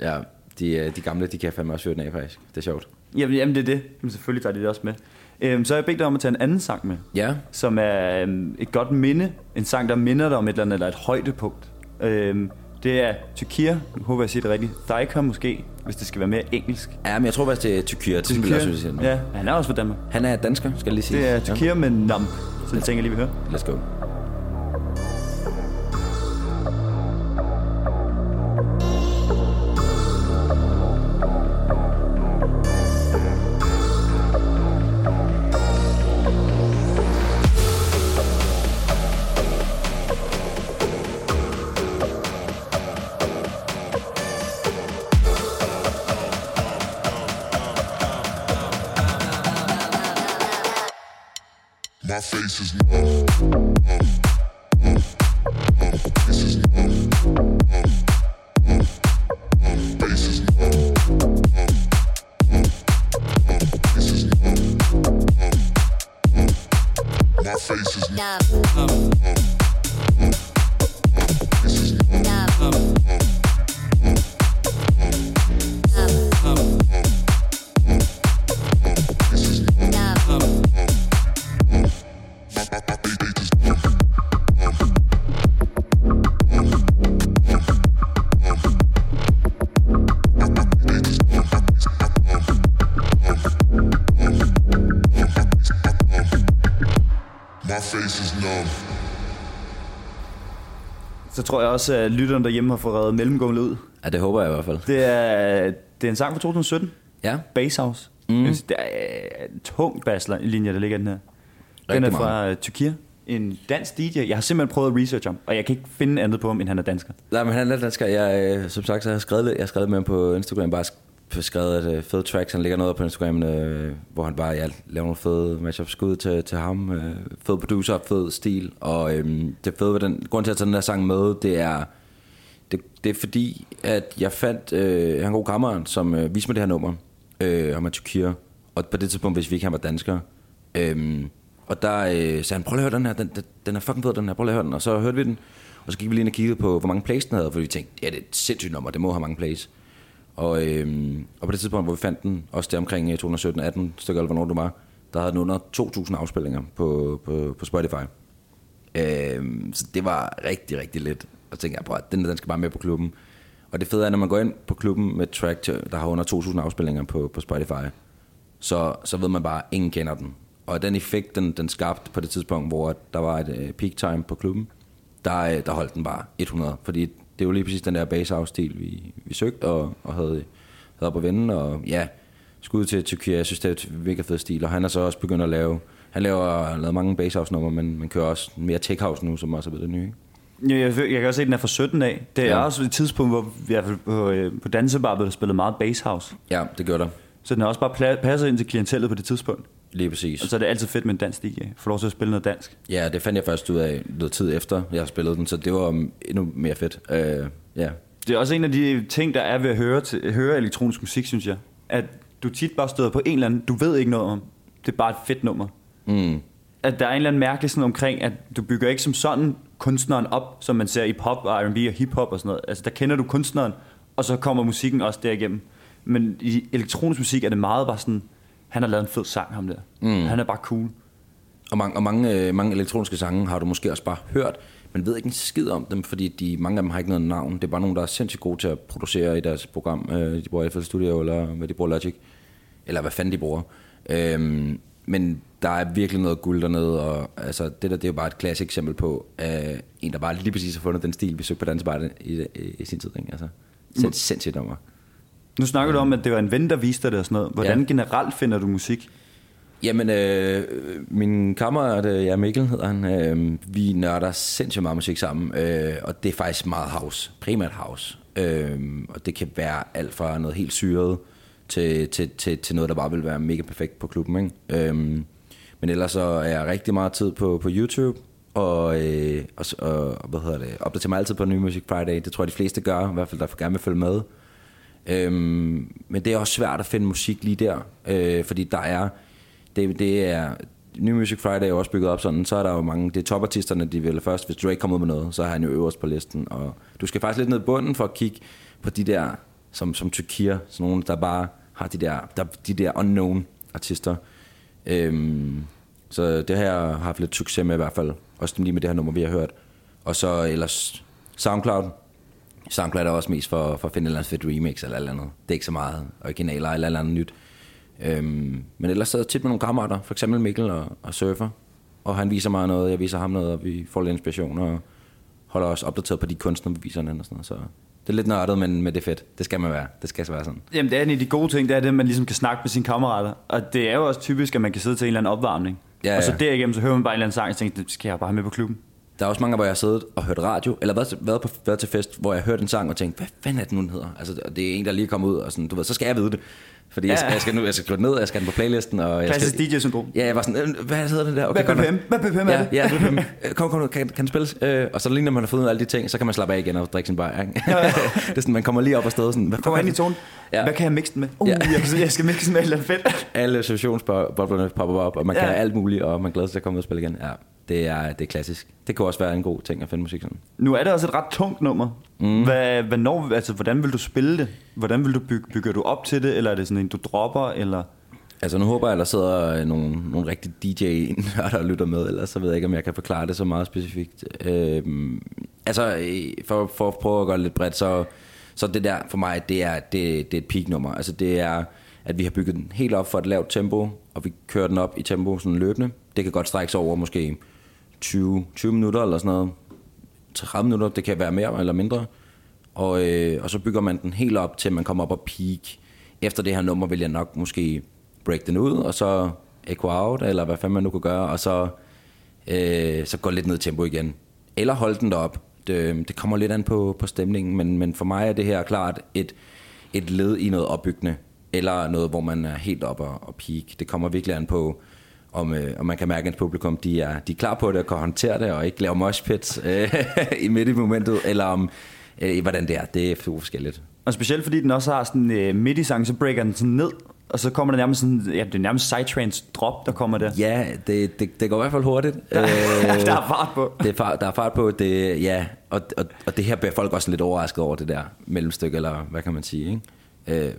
ja de, øh, de gamle, de kan fandme også høre den af, faktisk. Det er sjovt. Jamen, jamen det er det. Men selvfølgelig tager de det også med. Øhm, så har jeg bedt dig om at tage en anden sang med, Ja, som er øhm, et godt minde. En sang, der minder dig om et eller andet, eller et højdepunkt. Øhm, det er Tyrkia, nu håber jeg siger det rigtigt. Thaika måske, hvis det skal være mere engelsk. ja men jeg tror faktisk, det er Tyrkia. Jeg også sige. ja, han er også fra Danmark. Han er dansker, skal jeg lige sige. Det er Tyrkia med Nam. Så det tænker jeg lige, vi hører. Ja. Let's go. Numb. My face is Så tror jeg også, at lytteren derhjemme har fået reddet mellemgummet ud. Ja, det håber jeg i hvert fald. Det er, det er en sang fra 2017. Ja, Bass House. Mm. Det er en tung basslinje, der ligger i den her. Den Rigtig er fra meget. uh, Tyrkiet. En dansk DJ. Jeg har simpelthen prøvet at researche ham, og jeg kan ikke finde andet på ham, end han er dansker. Nej, men han er dansker. Jeg, øh, som sagt, så har jeg skrevet, jeg har skrevet med ham på Instagram, bare skrevet et øh, fede tracks. Han ligger noget på Instagram, øh, hvor han bare ja, laver nogle fede matchup skud til, til ham. Øh, fed producer, fed stil. Og øh, det fede ved den, grund til at tage den der sang med, det er, det, det er fordi, at jeg fandt, øh, han en god kammeren, som øh, viste mig det her nummer. Øh, om er Tyrkier. Og på det tidspunkt, hvis vi ikke han var dansker. Øh, og der øh, sagde han, prøv lige at høre den her, den, den, den er fucking fed, den her, prøv lige at høre den. Og så hørte vi den, og så gik vi lige ind og kiggede på, hvor mange plays den havde, for vi tænkte, ja, det er et sindssygt nummer, det må have mange plays. Og, øh, og på det tidspunkt, hvor vi fandt den, også der omkring øh, 2017-18 stykker, eller hvornår du var, der havde den under 2.000 afspillinger på, på, på Spotify. Øh, så det var rigtig, rigtig let. Og så tænkte jeg, at den, den skal bare med på klubben. Og det fede er, når man går ind på klubben med track, der har under 2.000 afspillinger på, på Spotify, så, så ved man bare, at ingen kender den. Og den effekt, den, den skabte på det tidspunkt, hvor der var et øh, peak time på klubben, der, øh, der holdt den bare 100. Fordi det var lige præcis den der basehouse-stil, vi, vi søgte og, og havde, havde op at vende. Og ja, skud til Tyrkia, jeg synes, det er et mega fed stil. Og han er så også begyndt at lave, han laver han lavet mange basehouse-numre, men man kører også mere tech house nu, som også er blevet det nye. ikke? Jeg, jeg, kan også se, at den er fra 17 af. Det er Ja. ja. også et tidspunkt, hvor vi i hvert fald på, øh, på Dansebar blev der spillet meget bass house. Ja, det gør der. Så den er også bare pla- passet ind til klientellet på det tidspunkt. Lige præcis. Og så er det altid fedt med en dansk DJ. Få lov til at spille noget dansk. Ja, det fandt jeg først ud af noget tid efter, jeg har spillet den, så det var endnu mere fedt. Uh, ja, Det er også en af de ting, der er ved at høre, til, høre elektronisk musik, synes jeg. At du tit bare støder på en eller anden, du ved ikke noget om. Det er bare et fedt nummer. mm, At der er en eller anden mærkelig sådan omkring, at du bygger ikke som sådan kunstneren op, som man ser i pop og R&B og hiphop og sådan noget. Altså der kender du kunstneren, og så kommer musikken også derigennem. Men i elektronisk musik er det meget bare sådan, han har lavet en fed sang, ham der. Mm. Han er bare cool. Og, mange, og mange, øh, mange elektroniske sange har du måske også bare hørt, men ved ikke en skid om dem, fordi de, mange af dem har ikke noget navn. Det er bare nogen, der er sindssygt gode til at producere i deres program. Øh, de bruger FL Studio, eller hvad de bruger Logic. Eller hvad fanden de bruger. Øhm, men der er virkelig noget guld dernede, og altså, det der det er jo bare et klassisk eksempel på øh, en, der bare lige præcis har fundet den stil, vi søgte på dansebejde i, i, i sin tid. Ikke? Altså, sind, sindssygt nummer. Nu snakker du om, at det var en ven, der viste dig det og sådan noget. Hvordan Ja. generelt finder du musik? Jamen, øh, min kammerat, øh, ja Mikkel hedder han, øh, vi nørder sindssygt meget musik sammen, øh, og det er faktisk meget house, primært house. Øh, og det kan være alt fra noget helt syret til, til, til, til noget, der bare vil være mega perfekt på klubben. Ikke? Øh, men ellers så er jeg rigtig meget tid på, på YouTube, og, øh, og, og hvad hedder det, opdaterer mig altid på New Music Friday. Det tror jeg, de fleste gør, i hvert fald der gerne vil følge med. Øhm, men det er også svært at finde musik lige der, øh, fordi der er, det, det er, New Music Friday er jo også bygget op sådan, så er der jo mange, det er topartisterne, de vil først, hvis Drake kommer ud med noget, så er han jo øverst på listen, og du skal faktisk lidt ned i bunden for at kigge på de der, som, som Tyrkier, sådan nogle, der bare har de der, der, de der unknown artister. Øhm, så det her har jeg haft lidt succes med i hvert fald, også lige med det her nummer, vi har hørt. Og så ellers SoundCloud, SoundCloud er også mest for, for at finde et eller andet fedt remix eller eller andet. Det er ikke så meget originaler eller eller andet nyt. Øhm, men ellers så tit med nogle kammerater, for eksempel Mikkel og, og Surfer. Og han viser mig noget, jeg viser ham noget, og vi får lidt inspiration og holder os opdateret på de kunstnere, vi viser hinanden og sådan noget. Så det er lidt nørdet, men, men det er fedt. Det skal man være. Det skal så være sådan. Jamen, det er en af de gode ting, det er det, at man ligesom kan snakke med sine kammerater. Og det er jo også typisk, at man kan sidde til en eller anden opvarmning. Ja, Og så ja. derigennem, så hører man bare en eller anden sang, og tænker, det skal jeg bare have med på klubben. Der er også mange, hvor jeg har siddet og hørt radio, eller været, været, på, været til fest, hvor jeg har hørt en sang og tænkt, hvad fanden er den nu, den hedder? Altså, det er en, der lige er kommet ud, og sådan, du ved, så skal jeg vide det. Fordi jeg, Ja. skal, jeg, skal nu, jeg skal skrive ned, jeg skal den på playlisten. Og jeg Klassisk skal, DJ-syndrom. Ja, jeg var sådan, øh, hvad hedder det der? Hvad godt nok. BPM? Hvad BPM er ja, det? Ja, BPM. Kom, kom nu, kan, kan den spilles? Øh, og så lige når man har fået ud af alle de ting, så kan man slappe af igen og drikke sin bajer. Ikke? det er sådan, man kommer lige op og sted sådan, hvad Kommer ind i tonen. Ja. Hvad kan jeg mixe den med? Uh, Ja. jeg, jeg skal mixe den med et eller andet fedt. Alle situationsboblerne popper op, og man Ja. kan alt muligt, og man glæder sig til at komme ud og spille igen. Ja, det er, det er klassisk. Det kan også være en god ting at finde musik sådan. Nu er det også et ret tungt nummer. Mm. Hvad, hvornår, altså, hvordan vil du spille det? Hvordan vil du bygge, bygger du op til det? Eller er det sådan en, du dropper? Eller? Altså nu håber jeg, at der sidder øh, nogle, nogle rigtige DJ-nørder og lytter med, ellers så ved jeg ikke, om jeg kan forklare det så meget specifikt. Øhm, altså øh, for, for at prøve at gøre det lidt bredt, så, så det der for mig, det er, det, det er et peak-nummer. Altså det er, at vi har bygget den helt op for et lavt tempo, og vi kører den op i tempo sådan løbende. Det kan godt strække sig over måske 20, 20 minutter eller sådan noget. 30 minutter, det kan være mere eller mindre. Og, øh, og så bygger man den helt op til, man kommer op og peak. Efter det her nummer vil jeg nok måske break den ud, og så echo out, eller hvad fanden man nu kunne gøre, og så, øh, så gå lidt ned i tempo igen. Eller holde den derop. Det, øh, det kommer lidt an på, på stemningen, men, men for mig er det her klart et, et led i noget opbyggende, eller noget, hvor man er helt op og, og peak. Det kommer virkelig an på, om, øh, om man kan mærke, at publikum de er, de er klar på det og kan håndtere det, og ikke lave moshpits øh, i midt i momentet, eller om, øh, hvordan det er. Det er forskelligt. Og specielt fordi den også har sådan øh, midt i sangen, så breaker den sådan ned. Og så kommer der nærmest sådan, ja, det er nærmest psytrance drop, der kommer der. Ja, det, det, det går i hvert fald hurtigt. Der, Øh, der er fart på. det er fart, der er fart på, det, ja, og, og, og det her bliver folk også lidt overrasket over, det der mellemstykke, eller hvad kan man sige, ikke? Øh,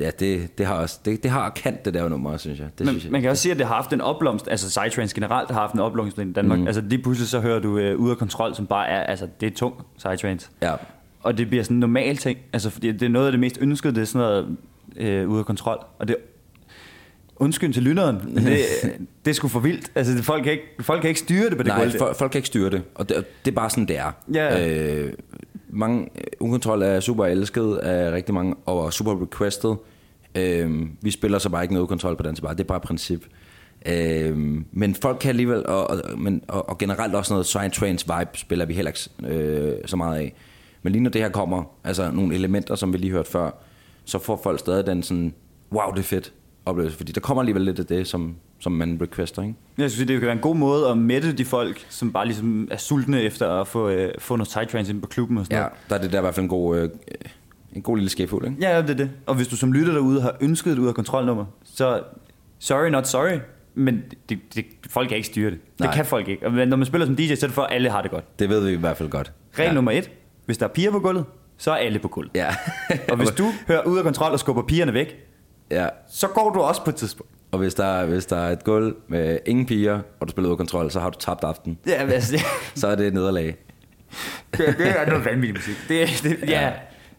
ja, det, det har også, det, det har kant, det der nummer, synes jeg. Det Men, synes jeg. man kan også sige, at det har haft en opblomst, altså Psytrance generelt har haft en opblomst i Danmark. Mm. Altså lige pludselig så hører du øh, ude af kontrol, som bare er, altså det er tung Psytrance. Ja. Og det bliver sådan en normal ting, altså fordi det er noget af det mest ønskede, det er sådan noget øh, ude af kontrol. Og det Undskyld til lytteren, men det, det er sgu for vildt. Altså, folk, kan ikke, folk kan ikke styre det på det Nej, gulv. folk kan ikke styre det, og det, det er bare sådan, det er. Ja. Øh, mange, øh, Unkontrol er super elsket af rigtig mange, og super requested. Øh, vi spiller så bare ikke noget kontrol på dansebar. bare. Det er bare et princip. Øh, men folk kan alligevel, og, og, men, og, og generelt også noget Science Trains vibe spiller vi heller ikke øh, så meget af. Men lige når det her kommer, altså nogle elementer, som vi lige hørte før, så får folk stadig den sådan, wow, det er fedt oplevelse. Fordi der kommer alligevel lidt af det, som, som man requester, ikke? Jeg synes, det kan være en god måde at mætte de folk, som bare ligesom er sultne efter at få, øh, få noget Psytrance ind på klubben og sådan Ja, noget. der er det der i hvert fald en god, øh, en god lille skæfuld, ikke? Ja, ja, det er det. Og hvis du som lytter derude har ønsket et ud af kontrolnummer, så sorry not sorry, men det, det, folk kan ikke styre det. Det Nej. kan folk ikke. Og når man spiller som DJ, så er det for, at alle har det godt. Det ved vi i hvert fald godt. Regel ja. nummer et. Hvis der er piger på gulvet, så er alle på gulvet. Ja. Og hvis du hører ud af kontrol og skubber pigerne væk, ja. så går du også på et tidspunkt. Og hvis der, hvis der er et gulv med ingen piger, og du spiller ud af kontrol, så har du tabt aften. Ja, men altså, Så er det et nederlag. det, det er noget vanvittigt musik. Det, det, ja.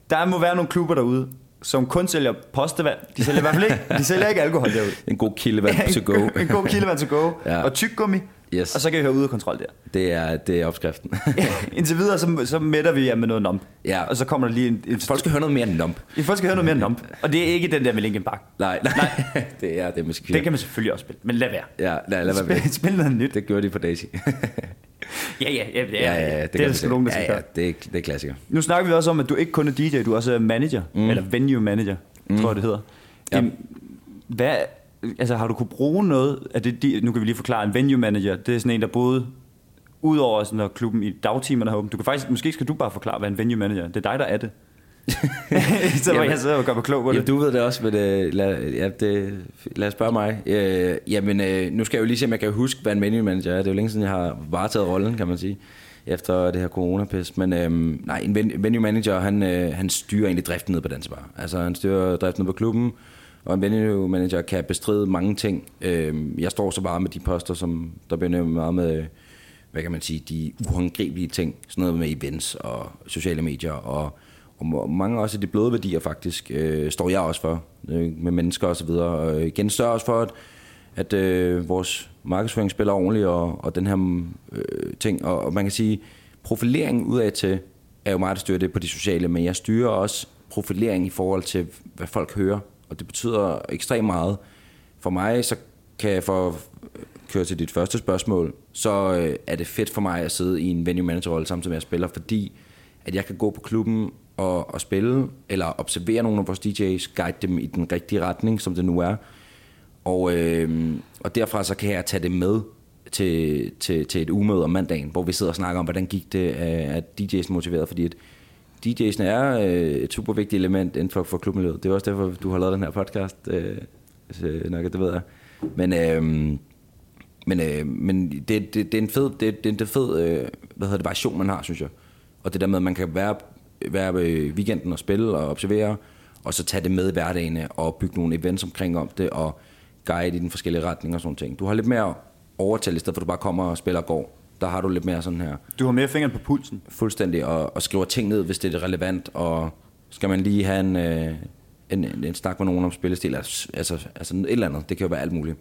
Der må være nogle klubber derude, som kun sælger postevand. De sælger i hvert fald ikke, de sælger ikke alkohol derude. En god kildevand to go. en god kildevand to go. Ja. Og tyggegummi. Yes. Og så kan vi høre ud af kontrol der. Det er, det er opskriften. Indtil videre, så, så mætter vi jer med noget nump. Ja. Og så kommer der lige en... en Folk skal høre noget mere end lump. Folk skal høre noget mere nump. Og det er ikke den der med Linkin Park. Nej, nej. det er det måske. Den kan man selvfølgelig også spille, men lad være. Ja, lad, lad være. Spil, spil noget nyt. Det gjorde de på Daisy. Ja, ja, ja. ja, ja, ja, det, gør er sgu nogen, der ja, skal ja, det er, det er klassiker. Nu snakker vi også om, at du ikke kun er DJ, du er også manager, mm. eller venue manager, mm. tror jeg det hedder. Ja. Hvad, altså har du kunne bruge noget af det, de, nu kan vi lige forklare, en venue manager, det er sådan en, der både ud over sådan, når klubben i dagtimerne har åbent. Du kan faktisk, måske skal du bare forklare, hvad en venue manager er. Det er dig, der er det. så Jamen- jeg sidde og gøre mig klog på det. Ja, du ved det også, men øh, lad, ja, det, lad os spørge mig. Øh, jamen, øh, nu skal jeg jo lige se, om jeg kan huske, hvad en menu manager er. Det er jo længe siden, jeg har varetaget rollen, kan man sige, efter det her coronapis. Men øh, nej, en ven- venue manager, han, øh, han styrer egentlig driften ned på Dansebar. Altså, han styrer driften ned på klubben, og en venue manager kan bestride mange ting. Øh, jeg står så bare med de poster, som der bliver nævnt meget med, hvad kan man sige, de uhåndgribelige ting. Sådan noget med events og sociale medier og og mange også af de bløde værdier faktisk øh, står jeg også for øh, med mennesker og så videre. Og igen sørger også for, at, at øh, vores markedsføring spiller ordentligt og, og den her øh, ting. Og, og man kan sige, profilering udad til er jo meget, der styrer det på de sociale, men jeg styrer også profilering i forhold til, hvad folk hører. Og det betyder ekstremt meget. For mig, så kan jeg for at køre til dit første spørgsmål, så øh, er det fedt for mig at sidde i en venue manager rolle samtidig med at jeg spiller, fordi at jeg kan gå på klubben og, og spille, eller observere nogle af vores DJ's, guide dem i den rigtige retning, som det nu er. Og, øh, og derfra så kan jeg tage det med til, til, til et umøde om mandagen, hvor vi sidder og snakker om, hvordan gik det, øh, at DJ's motiveret, fordi at DJ'sen er øh, et super vigtigt element inden for, for klubmiljøet. Det er også derfor, du har lavet den her podcast, øh, så øh, nok, det ved jeg. Men, øh, men, øh, men det, det, det, er en fed, det, det er en fed øh, hvad hedder det, variation, man har, synes jeg. Og det der med, at man kan være, være i weekenden og spille og observere, og så tage det med i hverdagen og bygge nogle events omkring om det, og guide i den forskellige retning og sådan ting. Du har lidt mere overtal, i stedet for at du bare kommer og spiller og går. Der har du lidt mere sådan her Du har mere fingeren på pulsen. fuldstændig og, og skriver ting ned, hvis det er relevant, og skal man lige have en, øh, en, en, en snak med nogen om spillestil, altså, altså, altså et eller andet, det kan jo være alt muligt.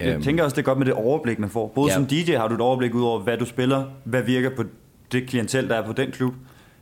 Jeg tænker også, det er godt med det overblik, man får. Både Ja. som DJ har du et overblik ud over, hvad du spiller, hvad virker på det klientel, der er på den klub.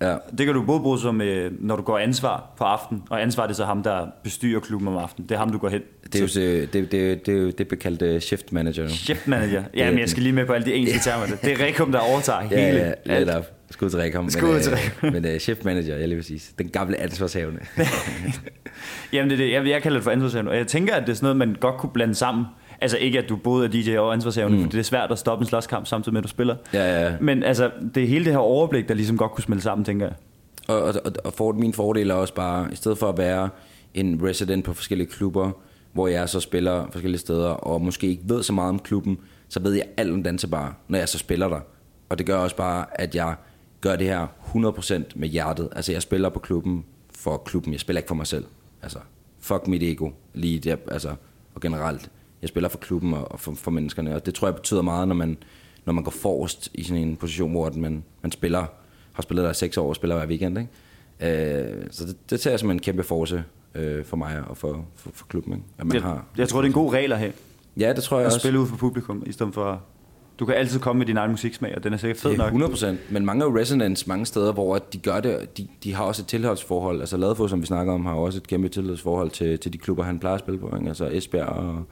Ja. Det kan du både bruge som, øh, når du går ansvar på aften, og ansvar det er så ham, der bestyrer klubben om aftenen. Det er ham, du går hen Det er jo så- det, det, det, det, er det bliver kaldt uh, shift manager. nu. Chef manager. Ja, men jeg skal lige med på alle de engelske termer. Det er Rekum, der overtager hele. Ja, ja, lidt op. Skud til Rekom. Skud men, til øh, Men uh, shift manager, jeg lige sige. Den gamle ansvarshavende. Jamen, det er det. Jeg, jeg kalder det for ansvarshavende. Og jeg tænker, at det er sådan noget, man godt kunne blande sammen. Altså ikke, at du både er DJ og ansvarshavende, mm. for det er svært at stoppe en slåskamp samtidig med, at du spiller. Ja, ja. Men altså, det er hele det her overblik, der ligesom godt kunne smelte sammen, tænker jeg. Og, og, og- for, min fordel er også bare, i stedet for at være en resident på forskellige klubber, hvor jeg så spiller forskellige steder, og måske ikke ved så meget om klubben, så ved jeg alt om dansebar, når jeg så spiller der. Og det gør også bare, at jeg gør det her 100% med hjertet. Altså jeg spiller på klubben for klubben, jeg spiller ikke for mig selv. Altså, fuck mit ego, lige der, altså, og generelt. Jeg spiller for klubben og for, for menneskerne, og det tror jeg betyder meget, når man, når man går forrest i sådan en position, hvor at man, man spiller, har spillet der i seks år og spiller hver weekend. Ikke? Øh, så det, det tager jeg som en kæmpe force øh, for mig og for, for, for klubben. Ikke? At man Jeg, har, jeg tror, det er en god regel at have. ja, det tror jeg At også. spille ud for publikum, i stedet for... Du kan altid komme med din egen musiksmag, og den er sikkert fed nok. 100 procent. Men mange af Resonance, mange steder, hvor de gør det, de, de har også et tilhørsforhold. Altså Ladefod, som vi snakker om, har også et kæmpe tilhørsforhold til, til de klubber, han plejer at spille på. Ikke? Altså Esbjerg og,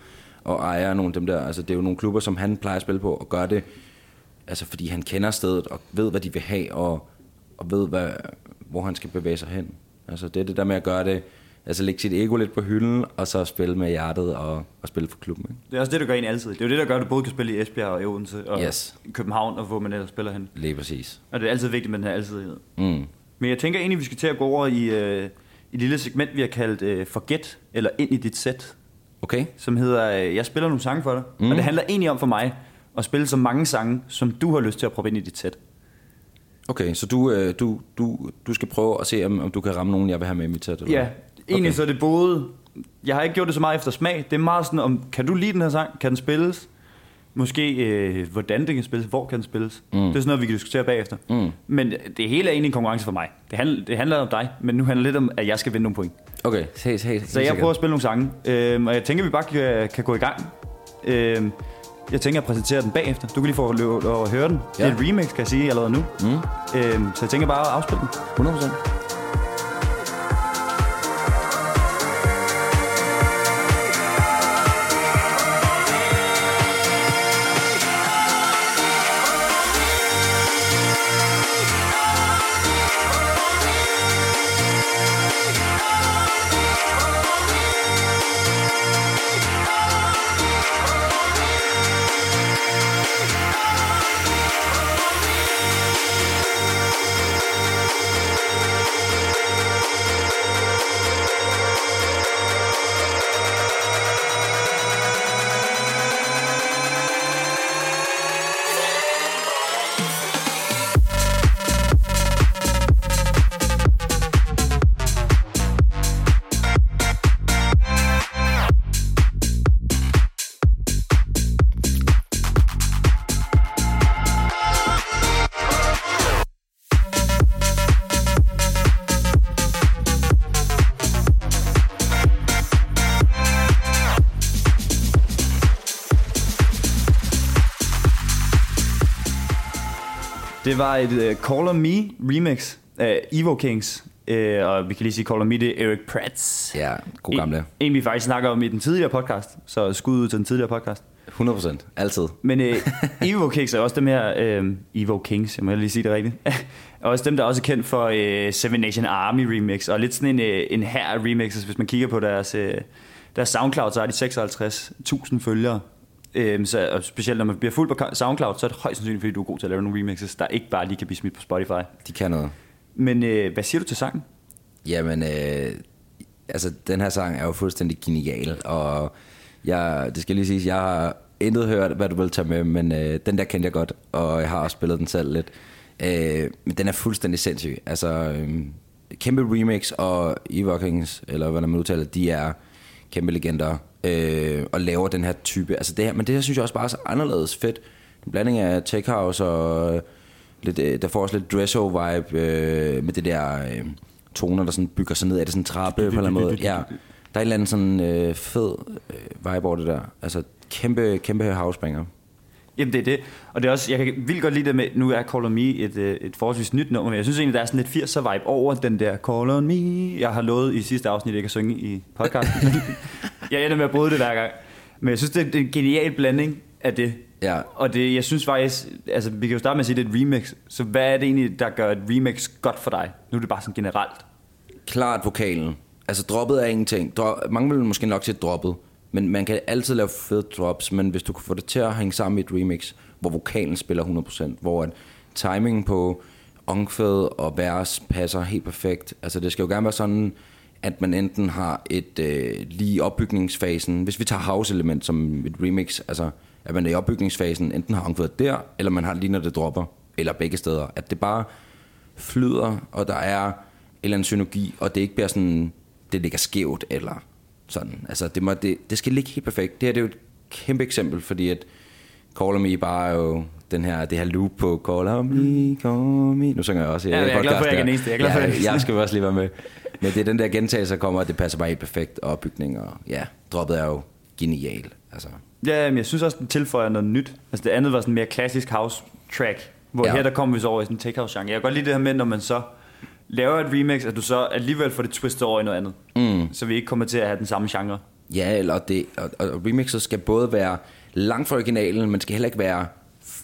og Ejer og nogle af dem der. Altså det er jo nogle klubber, som han plejer at spille på, og gør det, altså fordi han kender stedet, og ved, hvad de vil have, og, og ved, hvad, hvor han skal bevæge sig hen. Altså det er det der med at gøre det, altså lægge sit ego lidt på hylden, og så spille med hjertet og, og spille for klubben. Ikke? Det er også det, der gør en altid. Det er jo det, der gør, at du både kan spille i Esbjerg og Odense og Yes. København, og hvor man ellers spiller hen. Lige præcis. Og det er altid vigtigt med den her altidlighed. Mm. Men jeg tænker egentlig, vi skal til at gå over i øh, et lille segment, vi har kaldt øh, Forget, eller Ind i dit sæt, Okay? som hedder, øh, jeg spiller nogle sange for dig. Mm. Og det handler egentlig om for mig at spille så mange sange, som du har lyst til at prøve ind i dit sæt. Okay, så du, øh, du, du, du skal prøve at se, om, om du kan ramme nogen, jeg vil have med i mit sæt? eller Ja, egentlig Okay. så er det både... Jeg har ikke gjort det så meget efter smag. Det er meget sådan om, kan du lide den her sang? Kan den spilles? Måske, øh, hvordan den kan spilles? Hvor kan den spilles? Mm. Det er sådan noget, vi kan diskutere bagefter. Mm. Men det hele er egentlig en konkurrence for mig. Det handler, det handler om dig, men nu handler det lidt om, at jeg skal vinde nogle point. Okay, hey, hey, Så jeg prøver at spille nogle sange, øhm, og jeg tænker, at vi bare kan, kan gå i gang. Øhm, Jeg tænker at præsentere den bagefter. Du kan lige få lov at høre den. Ja. Det er et remix, kan jeg sige allerede nu. Mm. Øhm, så jeg tænker bare at afspille den. 100%. Det var et uh, Call on Me remix af Evo Kings. Uh, og vi kan lige sige Call on Me, det er Eric Prats. Ja, god gamle. En, en vi faktisk snakker om i den tidligere podcast. Så skud ud til den tidligere podcast. 100%. Altid. Men øh, Evo Kings er også dem her, øh, Evo Kings, jeg må lige sige det rigtigt, er også dem, der er også kendt for øh, Seven Nation Army remix, og lidt sådan en, øh, en her remixes, hvis man kigger på deres, øh, deres SoundCloud, så har de 56.000 følgere. Øh, så, og specielt når man bliver fuld på SoundCloud, så er det højst sandsynligt, fordi du er god til at lave nogle remixes, der ikke bare lige kan blive smidt på Spotify. De kan noget. Men øh, hvad siger du til sangen? Jamen, øh, altså, den her sang er jo fuldstændig genial, og jeg, det skal lige siges, jeg har intet hørt, hvad du vil tage med, men øh, den der kendte jeg godt, og jeg har også spillet den selv lidt. Øh, men den er fuldstændig sindssyg. Altså, øh, kæmpe remix, og Evokings, eller hvad man udtaler, de er kæmpe legender, øh, og laver den her type. Altså det her, men det her synes jeg også bare er så anderledes fedt. En blanding af tech house og øh, lidt, øh, der får også lidt dresso vibe øh, med det der øh, toner, der sådan bygger sig ned. Er det sådan trappe på en eller anden måde? Ja, der er en eller anden sådan øh, fed øh, vibe over det der. Altså kæmpe, kæmpe housebanger. Jamen det er det, og det er også, jeg kan vildt godt lide det med, nu er Call on Me et, øh, et forholdsvis nyt nummer, men jeg synes egentlig, der er sådan lidt 80'er vibe over den der Call on Me. Jeg har lovet i sidste afsnit, jeg kan synge i podcasten. jeg ender med at bryde det hver gang. Men jeg synes, det er, en genial blanding af det. Ja. Og det, jeg synes faktisk, altså vi kan jo starte med at sige, at det er et remix. Så hvad er det egentlig, der gør et remix godt for dig? Nu er det bare sådan generelt. Klart vokalen. Altså droppet er ingenting. Dro- mange vil måske nok sige droppet. Men man kan altid lave fede drops, men hvis du kan få det til at hænge sammen i et remix, hvor vokalen spiller 100%, hvor at timingen på omkvæd og vers passer helt perfekt. Altså det skal jo gerne være sådan, at man enten har et øh, lige opbygningsfasen, hvis vi tager house-element som et remix, altså at man i opbygningsfasen enten har omkvædet der, eller man har lige når det dropper, eller begge steder. At det bare flyder, og der er en eller anden synergi, og det ikke bliver sådan, det ligger skævt, eller sådan. Altså, det, må, det, det skal ligge helt perfekt. Det her det er jo et kæmpe eksempel, fordi at Call Me bare er jo den her, det her loop på Call Me, Call Me. Nu synger jeg også Ja, jeg er glad for, at jeg er den eneste. Jeg er glad for, ja, jeg er jeg skal også lige være med. Men det er den der gentagelse, der kommer, og det passer bare helt perfekt, og opbygning, og ja, droppet er jo genial. Altså, Ja, men jeg synes også, den tilføjer noget nyt. Altså det andet var sådan mere klassisk house track, hvor. Ja. her der kommer vi så over i sådan en tech house genre. Jeg kan godt lide det her med, når man så laver et remix, at du så alligevel får det twistet over i noget andet. Mm. Så vi ikke kommer til at have den samme genre. Ja, eller det, og, og remixet skal både være langt fra originalen, men skal heller ikke være,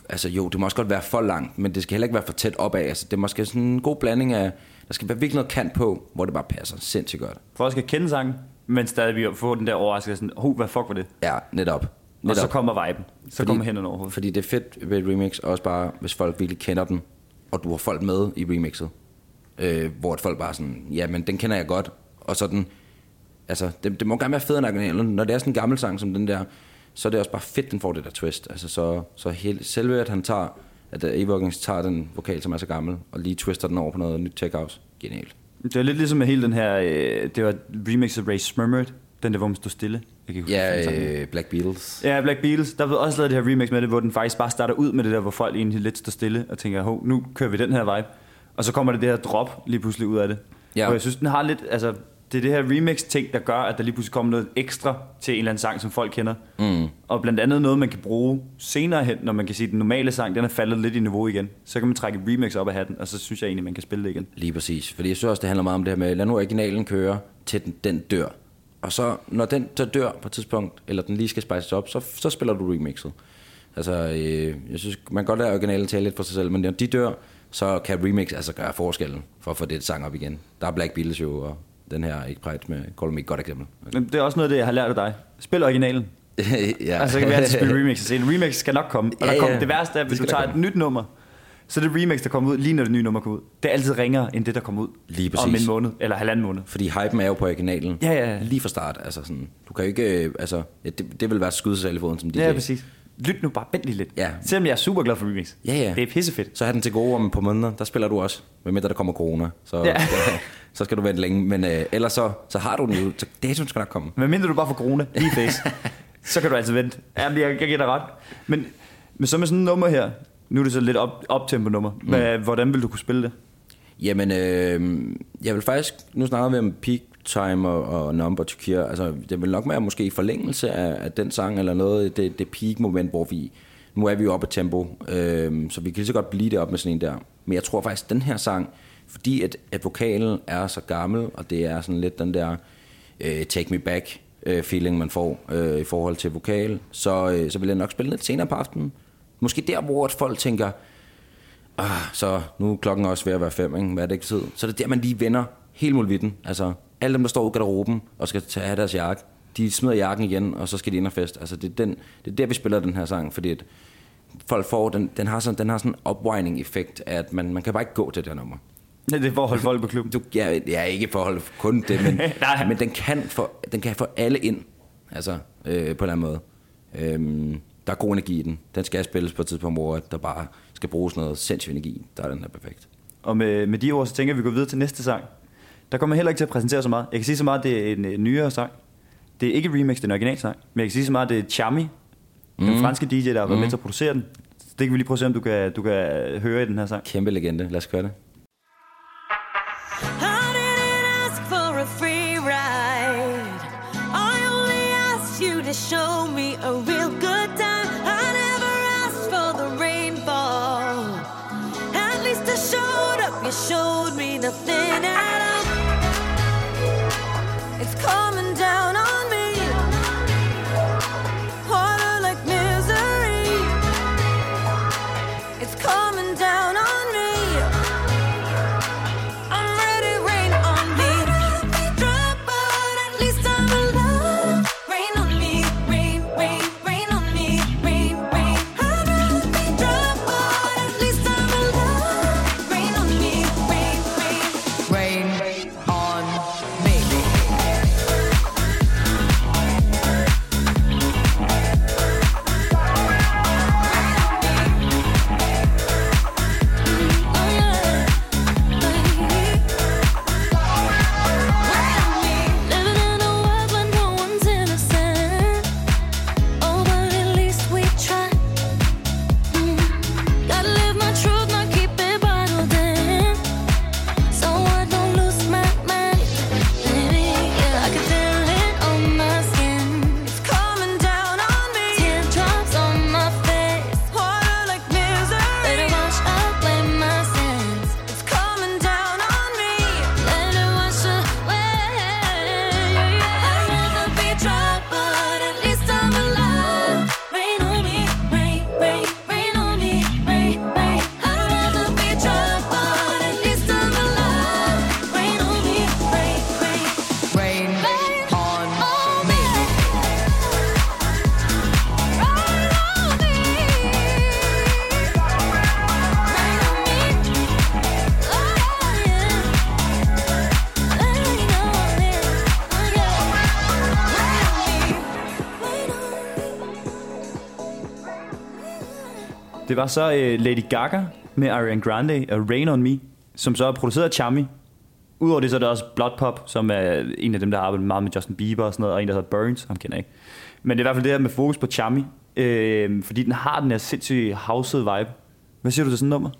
altså jo, det må også godt være for langt, men det skal heller ikke være for tæt opad. Altså det må skal sådan en god blanding af, der skal være virkelig noget kant på, hvor det bare passer sindssygt godt. At skal kende sangen, men stadig vi får den der overraskelse, sådan, oh, hvad fuck var det? Ja, netop. Og netop. så kommer viben. Så Fordi- kommer hænderne over hovedet. Fordi det er fedt ved et remix, også bare, hvis folk virkelig kender den, og du har folk med i remixet, øh, hvor folk bare sådan, ja, men den kender jeg godt, og så den, altså, det, det må gerne være federe end originalen. Når det er sådan en gammel sang som den der, så er det også bare fedt, den får det der twist. Altså, så, så hele, selve, at han tager, at Evokings tager den vokal, som er så gammel, og lige twister den over på noget nyt tech house. Genialt. Det er lidt ligesom med hele den her, øh, det var remix af Ray Smurmert, den der, hvor man stod stille. Jeg kan huske, Ja, øh, Black Beatles. Ja, Black Beatles. Der blev også lavet det her remix med det, hvor den faktisk bare starter ud med det der, hvor folk egentlig lidt står stille og tænker, hov, nu kører vi den her vibe. Og så kommer det det her drop lige pludselig ud af det. Ja. Og jeg synes, den har lidt, altså, det er det her remix-ting, der gør, at der lige pludselig kommer noget ekstra til en eller anden sang, som folk kender. Mm. Og blandt andet noget, man kan bruge senere hen, når man kan sige, at den normale sang, den er faldet lidt i niveau igen. Så kan man trække et remix op af hatten, og så synes jeg egentlig, man kan spille det igen. Lige præcis. Fordi jeg synes også, det handler meget om det her med, lad nu originalen køre, til den, den dør. Og så, når den så dør på et tidspunkt, eller den lige skal spices op, så, så spiller du remixet. Altså, øh, jeg synes, man kan godt lade originalen tale lidt for sig selv, men når de dør, så kan remix altså gøre forskellen for at få det sang op igen. Der er Black Beatles jo, og den her ikke Pride med Call Me et godt eksempel. Men det er også noget det, jeg har lært af dig. Spil originalen. ja. Altså, så kan vi altid spille remixes. En remix skal nok komme. Og Ja, der ja. kommer, det værste er, Det hvis du der tager et komme. nyt nummer, så det remix, der kommer ud, lige når det nye nummer kommer ud. Det er altid ringere, end det, der kommer ud Lige om præcis. en måned, eller halvanden måned. Fordi hypen er jo på originalen. Ja, ja, ja. Lige fra start. Altså sådan, du kan jo ikke... øh, Altså, ja, det, det vil være at skyde sig i foden som DJ. Ja, præcis. Lyt nu bare, vent lige lidt. Ja. Selvom jeg er super glad for remix. Ja, ja. Det er pissefedt. Så har den til gode om et par måneder, der spiller du også. Medmindre der kommer corona. Så, Ja. så skal du vente længe. Men øh, ellers så, så har du den jo. Så datoen skal nok komme. Men mindre du bare får corona lige face, så kan du altid vente. Jamen, jeg, jeg giver dig ret. Men, men så med sådan et nummer her, nu er det så lidt op, optempo nummer. Hvad, hvordan vil du kunne spille det? Jamen, øh, jeg vil faktisk... Nu snakker vi om peak time og, og number to cure. Altså, det vil nok være måske i forlængelse af, af den sang, eller noget, det, det peak moment, hvor vi... Nu er vi jo oppe i tempo, øh, så vi kan lige så godt blive det op med sådan en der. Men jeg tror faktisk, den her sang, fordi at, at vokalen er så gammel, og det er sådan lidt den der øh, take me back øh, feeling, man får øh, i forhold til vokal, så, øh, så vil jeg nok spille lidt senere på aftenen. Måske der, hvor folk tænker, ah, så nu er klokken også ved at være fem, ikke? hvad er det ikke tid? Så er det der, man lige vender hele muligheden. Altså, alle dem, der står ude i garderoben og skal tage af deres jakke, de smider jakken igen, og så skal de ind og fest. Altså, det er, den, det er der, vi spiller den her sang, fordi at folk får, den, den har sådan, den har sådan en opwinding-effekt, at man, man kan bare ikke gå til det her nummer. Ja, det er for at holde folk på klubben. Du, jeg, jeg er ikke for at holde kun det, men, men den, kan få, den kan få alle ind, altså øh, på en eller anden måde. Øhm, der er god energi i den. Den skal spilles på et tidspunkt, hvor der bare skal bruges noget sindssyg energi. Der er den her perfekt. Og med, med de ord, så tænker jeg, at vi går videre til næste sang. Der kommer jeg heller ikke til at præsentere så meget. Jeg kan sige så meget, at det er en, en nyere sang. Det er ikke et remix, det er en original sang. Men jeg kan sige så meget, at det er Chami, mm. den franske DJ, der har været mm. med til at producere den. Så det kan vi lige prøve at se, om du kan, du kan høre i den her sang. Kæmpe legende. Lad os gøre det. Me Det var så øh, Lady Gaga med Ariana Grande og Rain On Me, som så er produceret af Chami. Udover det, så er der også Blood Pop, som er en af dem, der har arbejdet meget med Justin Bieber og sådan noget, og en, der hedder Burns, ham kender jeg ikke. Men det er i hvert fald det her med fokus på Chami, øh, fordi den har den her sindssyge housed vibe. Hvad siger du til sådan nummer?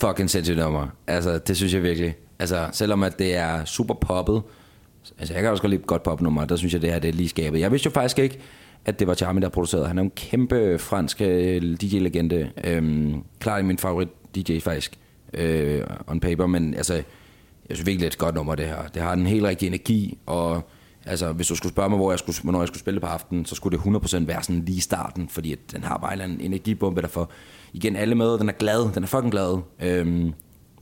Fucking sindssygt nummer. Altså, det synes jeg virkelig. Altså, selvom at det er super poppet, Altså, jeg kan også godt lide godt popnummer, der synes jeg, det her det er lige skabet. Jeg vidste jo faktisk ikke, at det var Charmy, der producerede. Han er en kæmpe fransk øh, DJ-legende. Øhm, klart min favorit DJ faktisk, øh, on paper, men altså, jeg synes virkelig, det er et godt nummer, det her. Det har den helt rigtige energi, og altså, hvis du skulle spørge mig, hvor jeg skulle, hvornår jeg skulle spille på aftenen, så skulle det 100% være sådan lige starten, fordi at den har bare en eller energibombe, der får igen alle med. Den er glad, den er fucking glad. Øhm,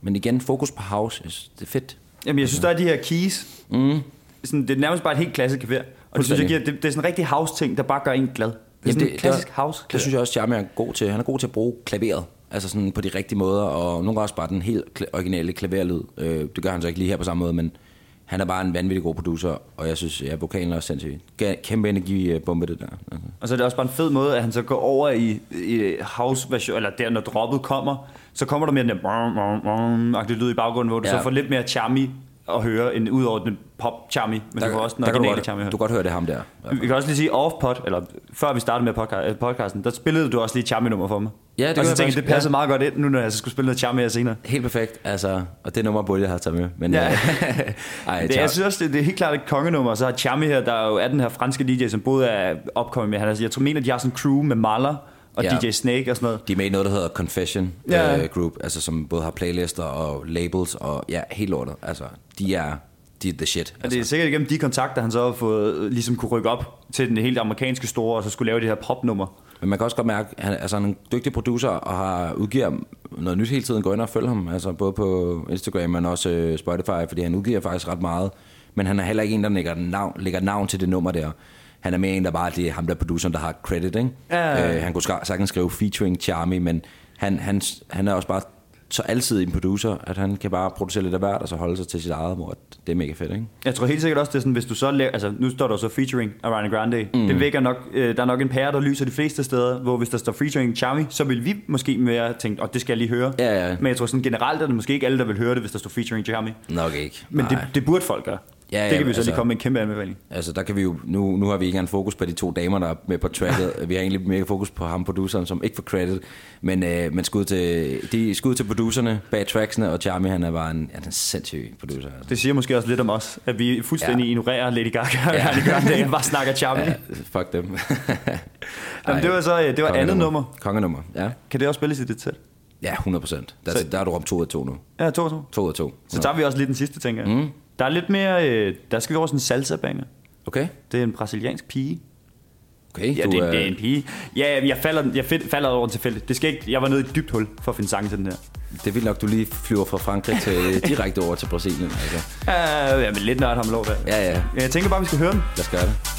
men igen, fokus på house, det er fedt. Jamen, jeg synes, der er de her keys. Mm. Sådan, det er nærmest bare et helt klassisk klaver. Og det, synes jeg, giver, det, det er sådan en rigtig house-ting, der bare gør en glad. Det er Jamen, sådan en klassisk det, house Det synes jeg også, Charme er god til. Han er god til at bruge klaveret. Altså sådan på de rigtige måder, og nogle gange også bare den helt originale klaverlyd. Øh, det gør han så ikke lige her på samme måde, men han er bare en vanvittig god producer, og jeg synes, ja, vokalen er også sindssyg. Ga- Kæmpe energibombe, det der. Altså. Og så er det også bare en fed måde, at han så går over i, i house-version, eller der, når droppet kommer, så kommer der mere den der lyd i baggrunden, hvor du Ja. så får lidt mere charmy at høre, end ud over den pop-charmy, men du får også den der kan du, originale godt, charmy du kan godt høre det er ham der. Vi kan også lige sige off-pod, eller før vi startede med øh, podcasten, der spillede du også lige et charmy-nummer for mig. Ja, det og så tænkte jeg, det passer ja. meget godt ind, nu når jeg så skulle spille noget charmy her senere. Helt perfekt, altså, og det nummer burde jeg have taget med. Men, Ja. ja. ej, Det, jeg synes også, det, det er helt klart et kongenummer, og så har Chami her, der jo er den her franske DJ, som både er opkommet med, han er, jeg tror, mener, de har sådan en crew med Maller og Ja. DJ Snake og sådan noget. De er med i noget, der hedder Confession Ja. uh, Group, altså som både har playlister og labels, og ja, helt lortet. Altså, de er, de er the shit. Og det er sikkert igennem de kontakter, han så har fået, øh, ligesom kunne rykke op til den helt amerikanske store, og så skulle lave det her popnummer. Men man kan også godt mærke, at han, altså, han er en dygtig producer, og har udgiver noget nyt hele tiden. Gå ind og følg ham, altså både på Instagram, men også øh, Spotify, fordi han udgiver faktisk ret meget. Men han er heller ikke en, der lægger navn, lægger navn til det nummer der. Han er mere en, der bare det er ham der produceren, der har credit, ikke? Ja. Øh, han kunne sagtens skrive featuring Charmy, men han, han, han er også bare så altid en producer, at han kan bare producere lidt af hvert, og så holde sig til sit eget, hvor det er mega fedt, ikke? Jeg tror helt sikkert også, det er sådan, hvis du så laver, altså nu står der så featuring Ariana Grande, mm. det vækker nok, øh, der er nok en pære, der lyser de fleste steder, hvor hvis der står featuring Charmy, så vil vi måske mere tænke, og det skal jeg lige høre. Ja, ja. Men jeg tror sådan generelt er det måske ikke alle, der vil høre det, hvis der står featuring Charmy. Nok ikke. Men det, det burde folk gøre. Ja, det ja, kan vi så altså- lige komme med en kæmpe anbefaling. Altså, der kan vi jo, nu, nu har vi ikke engang fokus på de to damer, der er med på tracket. vi har egentlig mere fokus på ham, produceren, som ikke får credit. Men, øh, men skud, til, de, skud til producerne bag tracksene, og Charmy, han er bare en, han er en sindssyg producer. Altså. Det siger måske også lidt om os, at vi fuldstændig ja. Ja. ignorerer Lady Gaga og Ariana Grande, og bare snakker Charmy. Ja. Ja, fuck dem. Jamen, det var så øh, det var andet nummer. Kongenummer, ja. Kan det også spilles i det sæt? Ja, 100 procent. Der, Så- der er du om 2 ud af 2 nu. Ja, to og to. 2 ud af 2. Så tager vi også lige den sidste, tænker jeg. Mm. Der er lidt mere, øh, der skal vi over sådan en salsa banger. Okay, Det er en brasiliansk pige. okay. Ja, du, det, er- det er en pige. Ja, jeg falder, jeg find, falder over tilfældigt. Det skal ikke, jeg var nede i et dybt hul for at finde sange til den her. det er vildt nok, du lige flyver fra Frankrig til direkte over til Brasilien. Altså. Uh, ja, men lidt nørd har man lov til. Ja, ja. Jeg tænker bare, vi skal høre den. Lad os gøre det.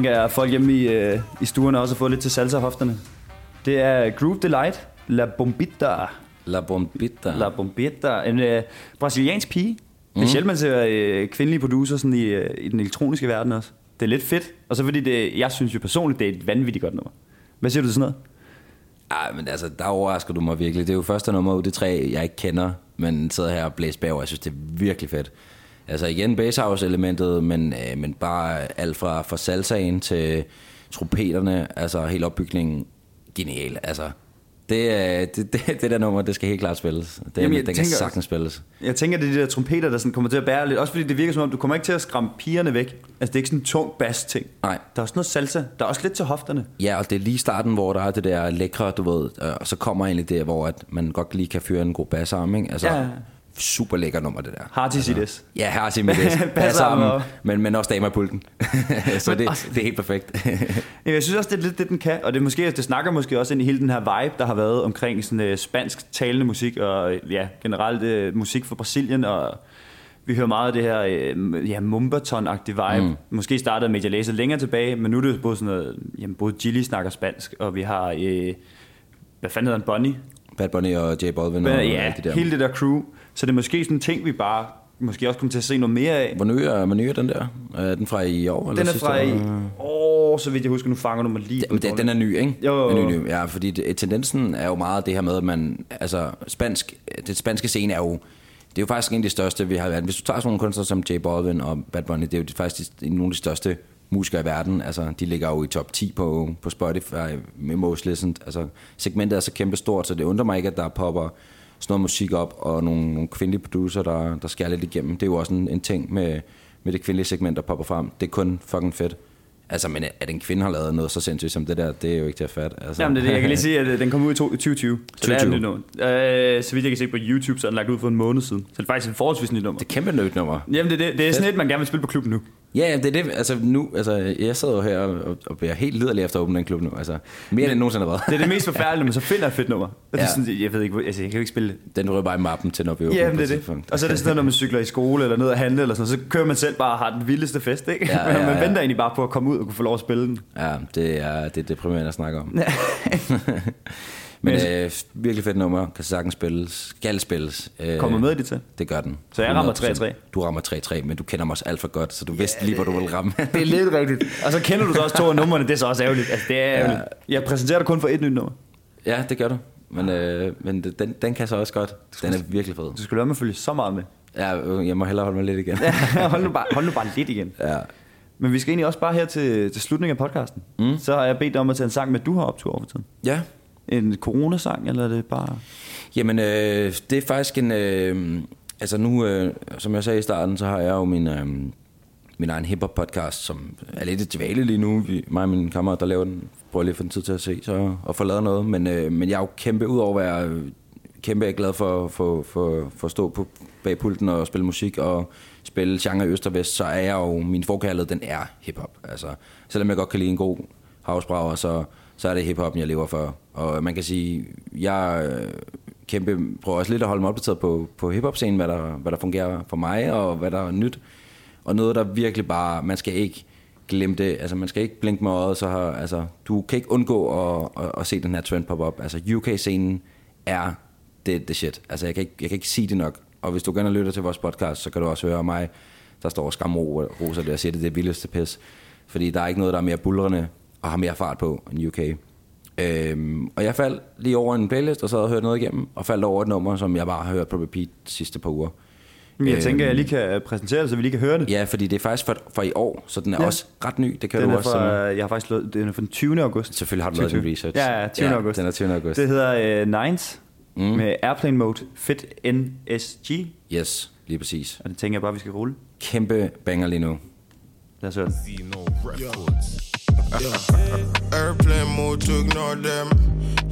Tænker jeg, at folk hjemme i, øh, i stuerne også har fået lidt til salsa-hofterne. Det er Groove Delight, La Bombita. La Bombita. La Bombita. En øh, brasiliansk pige. Det er sjældent, man ser øh, kvindelige producer sådan i, øh, i den elektroniske verden også. Det er lidt fedt. Og så fordi det, jeg synes jo personligt, det er et vanvittigt godt nummer. Hvad siger du til sådan noget? Ej, men altså, der overrasker du mig virkelig. Det er jo første nummer ud, det tre, jeg ikke kender, men sidder her og blæser bagover. Jeg synes, det er virkelig fedt. Altså igen, basshouse-elementet, men, øh, men bare alt fra, fra salsaen til, trompeterne, altså hele opbygningen, genial. Altså, det, er- det, det, det der nummer, det skal helt klart spilles. Det, Jamen, jeg det kan tænker sagtens spilles. Jeg tænker, det er de der trompeter, der sådan kommer til at bære lidt. Også fordi det virker som om, du kommer ikke til at skræmme pigerne væk. Altså, det er ikke sådan en tung bass-ting. Nej. Der er også noget salsa. Der er også lidt til hofterne. Ja, og det er lige starten, hvor der er det der lækre, du ved, øh, og så kommer egentlig det, hvor at man godt lige kan fyre en god bassarm, ikke? Altså, Ja. Super lækker nummer, det der. To see this. Ja, er med det. Bassarmen, og- men, men også damer i pulten. så det, det er helt perfekt. Jeg synes også, det er lidt det, den kan. Og det, måske, det snakker måske også ind i hele den her vibe, der har været omkring sådan, øh, spansk talende musik, og øh, ja, generelt øh, musik fra Brasilien, og vi hører meget af det her ja, mumbaton-agtige vibe. Mm. Måske startede Major Lazer længere tilbage, men nu er det både sådan noget, jamen, både Gilly snakker spansk, og vi har, øh, hvad fanden hedder han, Bonnie? Bad Bunny og J Balvin Men, og ja, alt det der. hele det der crew. Så det er måske sådan en ting, vi bare måske også kommer til at se noget mere af. Hvor ny er, hvor ny er den der? Er den fra i år? Eller Den er sidste fra i år? år, så vidt jeg husker, nu fanger du mig lige. Ja, men den, den er ny, ikke? Jo, Den er ny, ny. Ja, fordi det, tendensen er jo meget det her med, at man, altså, spansk, det spanske scene er jo, det er jo faktisk en af de største, vi har været. Hvis du tager sådan nogle kunstnere som J Balvin og Bad Bunny, det er jo faktisk nogle af de største musikere i verden. Altså, de ligger jo i top 10 på, på Spotify med most listened. Altså, segmentet er så kæmpe stort, så det undrer mig ikke, at der popper sådan noget musik op, og nogle, nogle kvindelige producer, der, der skærer lidt igennem. Det er jo også en, en ting med, med det kvindelige segment, der popper frem. Det er kun fucking fedt. Altså, men at en kvinde har lavet noget så sindssygt som det der, det er jo ikke til at fatte. Altså. Jamen det er det, jeg kan lige sige, at øh, den kom ud i to- 2020. Så det er 2020. nyt. Øh, så vidt jeg kan se på YouTube, så er den lagt ud for en måned siden. Så det er faktisk et forholdsvis nyt nummer. Det er kæmpe nødt nummer. Jamen det er, det, det er sådan et, man gerne vil spille på klubben nu. Ja, ja, det er det. Altså, nu, altså, jeg sidder jo her og, og bliver helt liderlig efter at åbne den klub nu. Altså, mere end nogensinde har Det været. er det mest forfærdelige, når man så finder et fedt nummer. Og det er Ja. sådan, jeg ved ikke, altså jeg kan jo ikke spille det. Den ryger bare i mappen til, når vi åbner Ja, det et er det. Og så er det sådan når man cykler i skole eller ned og handle eller sådan så kører man selv bare og har den vildeste fest, ikke? Ja, ja, man ja. venter egentlig bare på at komme ud og kunne få lov at spille den. Ja, det er det er deprimerende at snakke om. Men Men- øh, virkelig fedt nummer, kan sagtens spilles, skal spilles. Øh, Kommer med i det til. Det gør den. Så jeg rammer 100%. 3-3. Du rammer 3-3, men du kender mig også alt for godt, så du vidste lige, hvor du ville ramme. Det er lidt rigtigt. Og så kender du så også to af numrene, det er så også ærgerligt. Altså, det er ærgerligt. Jeg præsenterer dig kun for et nyt nummer. ja, det gør du. Men, øh, men den, den kan så også godt. Den er virkelig fed. Du skulle lade mig følge så meget med. Ja, øh, jeg må hellere holde mig lidt igen. hold, nu bare, hold nu bare lidt igen. ja. Men vi skal egentlig også bare her til, til slutningen af podcasten. Mm. Så har jeg bedt dig om at tage en sang med, du har optur over for tiden. ja, en coronasang, eller er det bare... Jamen, øh, det er faktisk en... Øh, altså nu, øh, som jeg sagde i starten, så har jeg jo min, øh, min egen hiphop podcast, som er lidt et dvale lige nu. Vi, mig og min kammerat, der laver den, prøver lige at få den tid til at se så, og få lavet noget. Men, øh, men jeg er jo kæmpe, ud over at være kæmpe er glad for, for, for, for at stå på bagpulten og spille musik og spille genre øst og vest, så er jeg jo, min forkærlighed, den er hiphop. Altså, selvom jeg godt kan lide en god housebrager, så, så er det hiphoppen, jeg lever for. Og man kan sige, jeg øh, kæmpe, prøver også lidt at holde mig opdateret på, på hiphop-scenen, hvad der, hvad der fungerer for mig, og hvad der er nyt. Og noget, der virkelig bare, man skal ikke glemme det, altså man skal ikke blinke med øjet, så har, altså, du kan ikke undgå at, at, at se den her trend pop op. Altså UK-scenen er det, det shit. Altså jeg kan, ikke, jeg kan ikke sige det nok. Og hvis du gerne lytter til vores podcast, så kan du også høre mig, der står og roser det og siger, det er det vildeste pis. Fordi der er ikke noget, der er mere bulrende og har mere fart på end UK. Øhm, og jeg faldt lige over en playlist, og så havde jeg hørt noget igennem, og faldt over et nummer, som jeg bare har hørt på repeat de sidste par uger. Men jeg Øhm, tænker, at jeg lige kan præsentere det, så vi lige kan høre det. Ja, fordi det er faktisk for, for i år, så den er Ja. ja. også ret ny. Det kan Den du også. fra, Som, jeg har faktisk lavet, den er fra den 20. august. selvfølgelig har du lavet din 2020. research. Ja, ja, 20. august. Den er 20. august. Det hedder uh, Nines mm. med Airplane Mode Fit NSG. Yes, lige præcis. Og det tænker jeg bare, vi skal rulle. Kæmpe banger lige nu. Lad os høre det. Airplane mode to ignore them.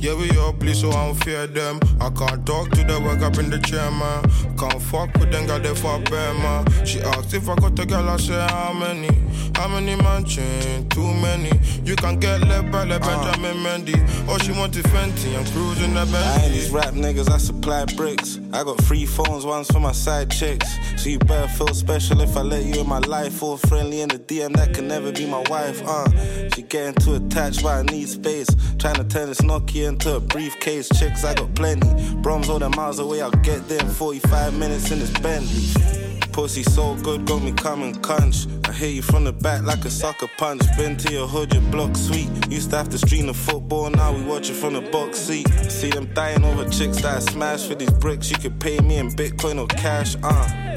Yeah, we all bleed, so I don't fear them. I can't talk to the work up in the chair, man. Can't fuck with them, got they for bad, man. She asked if I got a girl, I said, how many? How many man chain? Too many. You can get left by like Benjamin Mendy. Or she want to Fenty, I'm cruising the Bentley. I ain't these rap niggas, I supply bricks. I got three phones, one's for my side chicks. So you better feel special if I let you in my life. All friendly in the DM, that can never be my wife, uh. She getting too attached, but I need space. Trying to turn this Nokia into a briefcase. Chicks, I got plenty. Broms all the miles away, I'll get there in 45 minutes in this Bentley. Pussy so good, got me coming conch. I hit you from the back like a sucker punch. Been to your hood, your block sweet. Used to have to stream the football, now we watch it from the box seat. See them dying over chicks that I smash for these bricks. You could pay me in Bitcoin or cash, uh.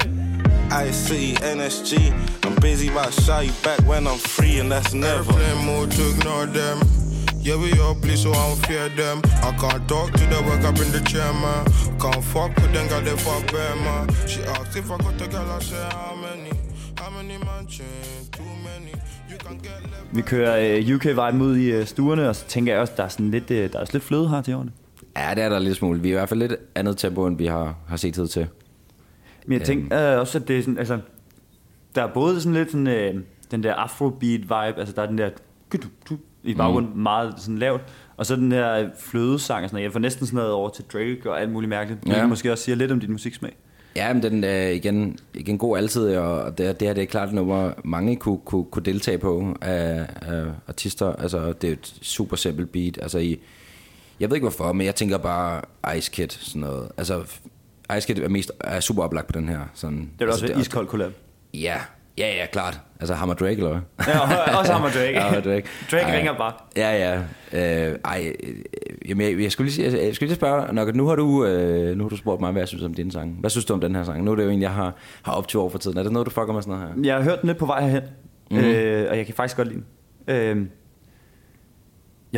City, NSG. I'm busy about to shout you back when I'm free, and that's never. Airplane mode to ignore them. Yeah, we all please, so I don't fear them. I can't talk to the work up in the chair, man. Can't fuck with them, got they fuck man. She asked if I got the girl, I said, how many? How many mansions? Too many. You can get left. Vi kører øh, UK-vibe ud i øh, stuerne, og så tænker jeg også, der er sådan lidt, øh, der er også lidt fløde her til årene. Ja, det er der lidt smule. Vi er i hvert fald lidt andet tempo, end vi har, har set tid til. Men jeg tænker øh, også, at det er sådan, altså, der er både sådan lidt sådan, øh, den der afrobeat-vibe, altså der er den der i baggrunden mm. meget sådan lavt, og så den her flødesang og sådan noget. Jeg får næsten sådan noget over til Drake og alt muligt mærkeligt. Ja. Ja. Måske også sige lidt om din musiksmag. Ja, men den er igen, igen god altid, og det, det her det er klart nummer, mange kunne, kunne, kunne deltage på af, af artister. Altså, det er et super simpelt beat. Altså, i, jeg ved ikke hvorfor, men jeg tænker bare Ice Kid, sådan noget. Altså, Ice Kid er, mest, er super oplagt på den her. Sådan, Det er altså, også et iskold collab. Ja, ja, ja, klart. Altså, Hammer Drake, eller hvad? Ja, og- også ham og Drake. Hammer Drake. Drake Ej. ringer bare. Ja, ja. Øh, ej, øh, jamen, jeg, jeg, skulle lige, sige- jeg, skulle lige spørge, nok, nu har du øh, nu har du spurgt mig, hvad jeg synes om din sang. Hvad synes du om den her sang? Nu er det jo en, jeg har, har op til år for tiden. Er det noget, du fucker med sådan noget her? Jeg har hørt den lidt på vej herhen, mm. øh, og jeg kan faktisk godt lide den. Øh,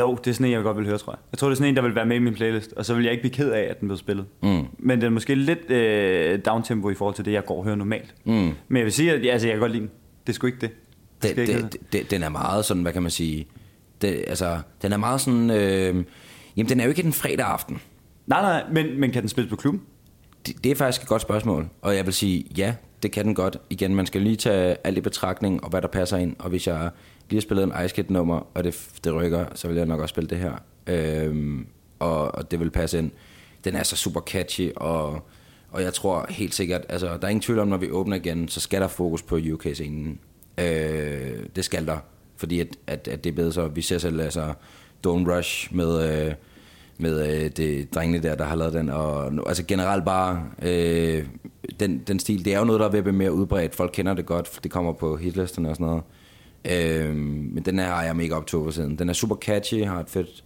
jo, det er sådan en, jeg godt vil høre, tror jeg. Jeg tror, det er sådan en, der vil være med i min playlist, og så vil jeg ikke blive ked af, at den blev spillet. Mm. Men den er måske lidt øh, downtempo i forhold til det, jeg går og hører normalt. Mm. Men jeg vil sige, at ja, altså, jeg kan godt lide den. Det er sgu ikke det. det, Den, jeg ikke den, den, den er meget sådan, hvad kan man sige, det, altså, den er meget sådan, øh, jamen den er jo ikke en fredag aften. Nej, nej, men, men kan den spilles på klubben? Det, det er faktisk et godt spørgsmål, og jeg vil sige, ja, det kan den godt. Igen, man skal lige tage alt i betragtning, og hvad der passer ind, og hvis jeg lige har spillet en Ice Kid nummer, og det, det rykker, så vil jeg nok også spille det her. Øhm, og, og det vil passe ind. Den er så super catchy, og, og jeg tror helt sikkert, altså der er ingen tvivl om, når vi åbner igen, så skal der fokus på UK-scenen. Øh, det skal der, fordi at, at, at det er bedre så, vi ser selv altså Don't Rush med... Øh, med øh, det drengene der, der har lavet den, og altså generelt bare øh, den, den stil, det er jo noget, der er ved at blive mere udbredt, folk kender det godt, for det kommer på hitlisterne og sådan noget, øh, men den her har jeg mega op på siden, den er super catchy, har et fedt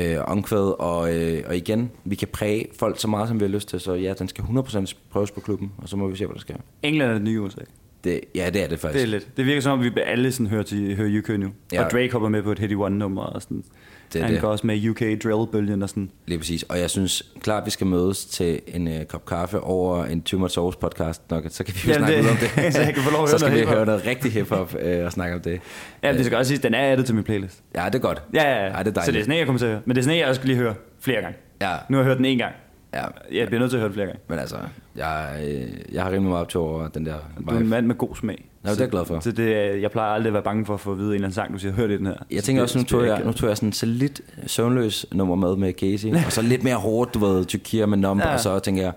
øh, omkvæd, og, øh, og igen, vi kan præge folk så meget, som vi har lyst til, så ja, den skal 100% prøves på klubben, og så må vi se, hvad der sker. England er det nye USA. Det, ja, det er det Det faktisk. er lidt. Det virker som om, vi alle sådan hører, til, hører UK nu. Ja. Og Drake hopper med på et Hit One nummer og sådan. Det er Han det. går også med UK drill-bølgen og sådan. Lige præcis. Og jeg synes klart, vi skal mødes til en uh, kop kaffe over en Much Sauce podcast. Nok, så kan vi jo Jamen, snakke det- lidt om det. så jeg kan få lov at så skal vi høre noget rigtig hiphop uh, og snakke om det. Ja, det skal også siges, den er addet til min playlist. Ja, det er godt. Ja, ja, ja. Ja, det er dejligt. Så det er sådan en, jeg kommer til at høre. Men det er sådan en, jeg også skal lige høre flere gange. Ja. Nu har jeg hørt den en gang. Ja, Jeg bliver nødt til at høre den flere gange. men altså, jeg, øh, jeg har rimelig meget op til over den der Du er en mand med god smag. Nå, det er jeg glad for. Så det, er- jeg plejer aldrig at være bange for at få at vide en eller anden sang, du siger, hør det den her. Jeg Så tænker det- også, nu tog jeg, ikke- nu tog jeg sådan så lidt søvnløs nummer med med Casey, og så lidt mere hårdt, du ved, Tyrkier med number, Ja. og så tænker jeg,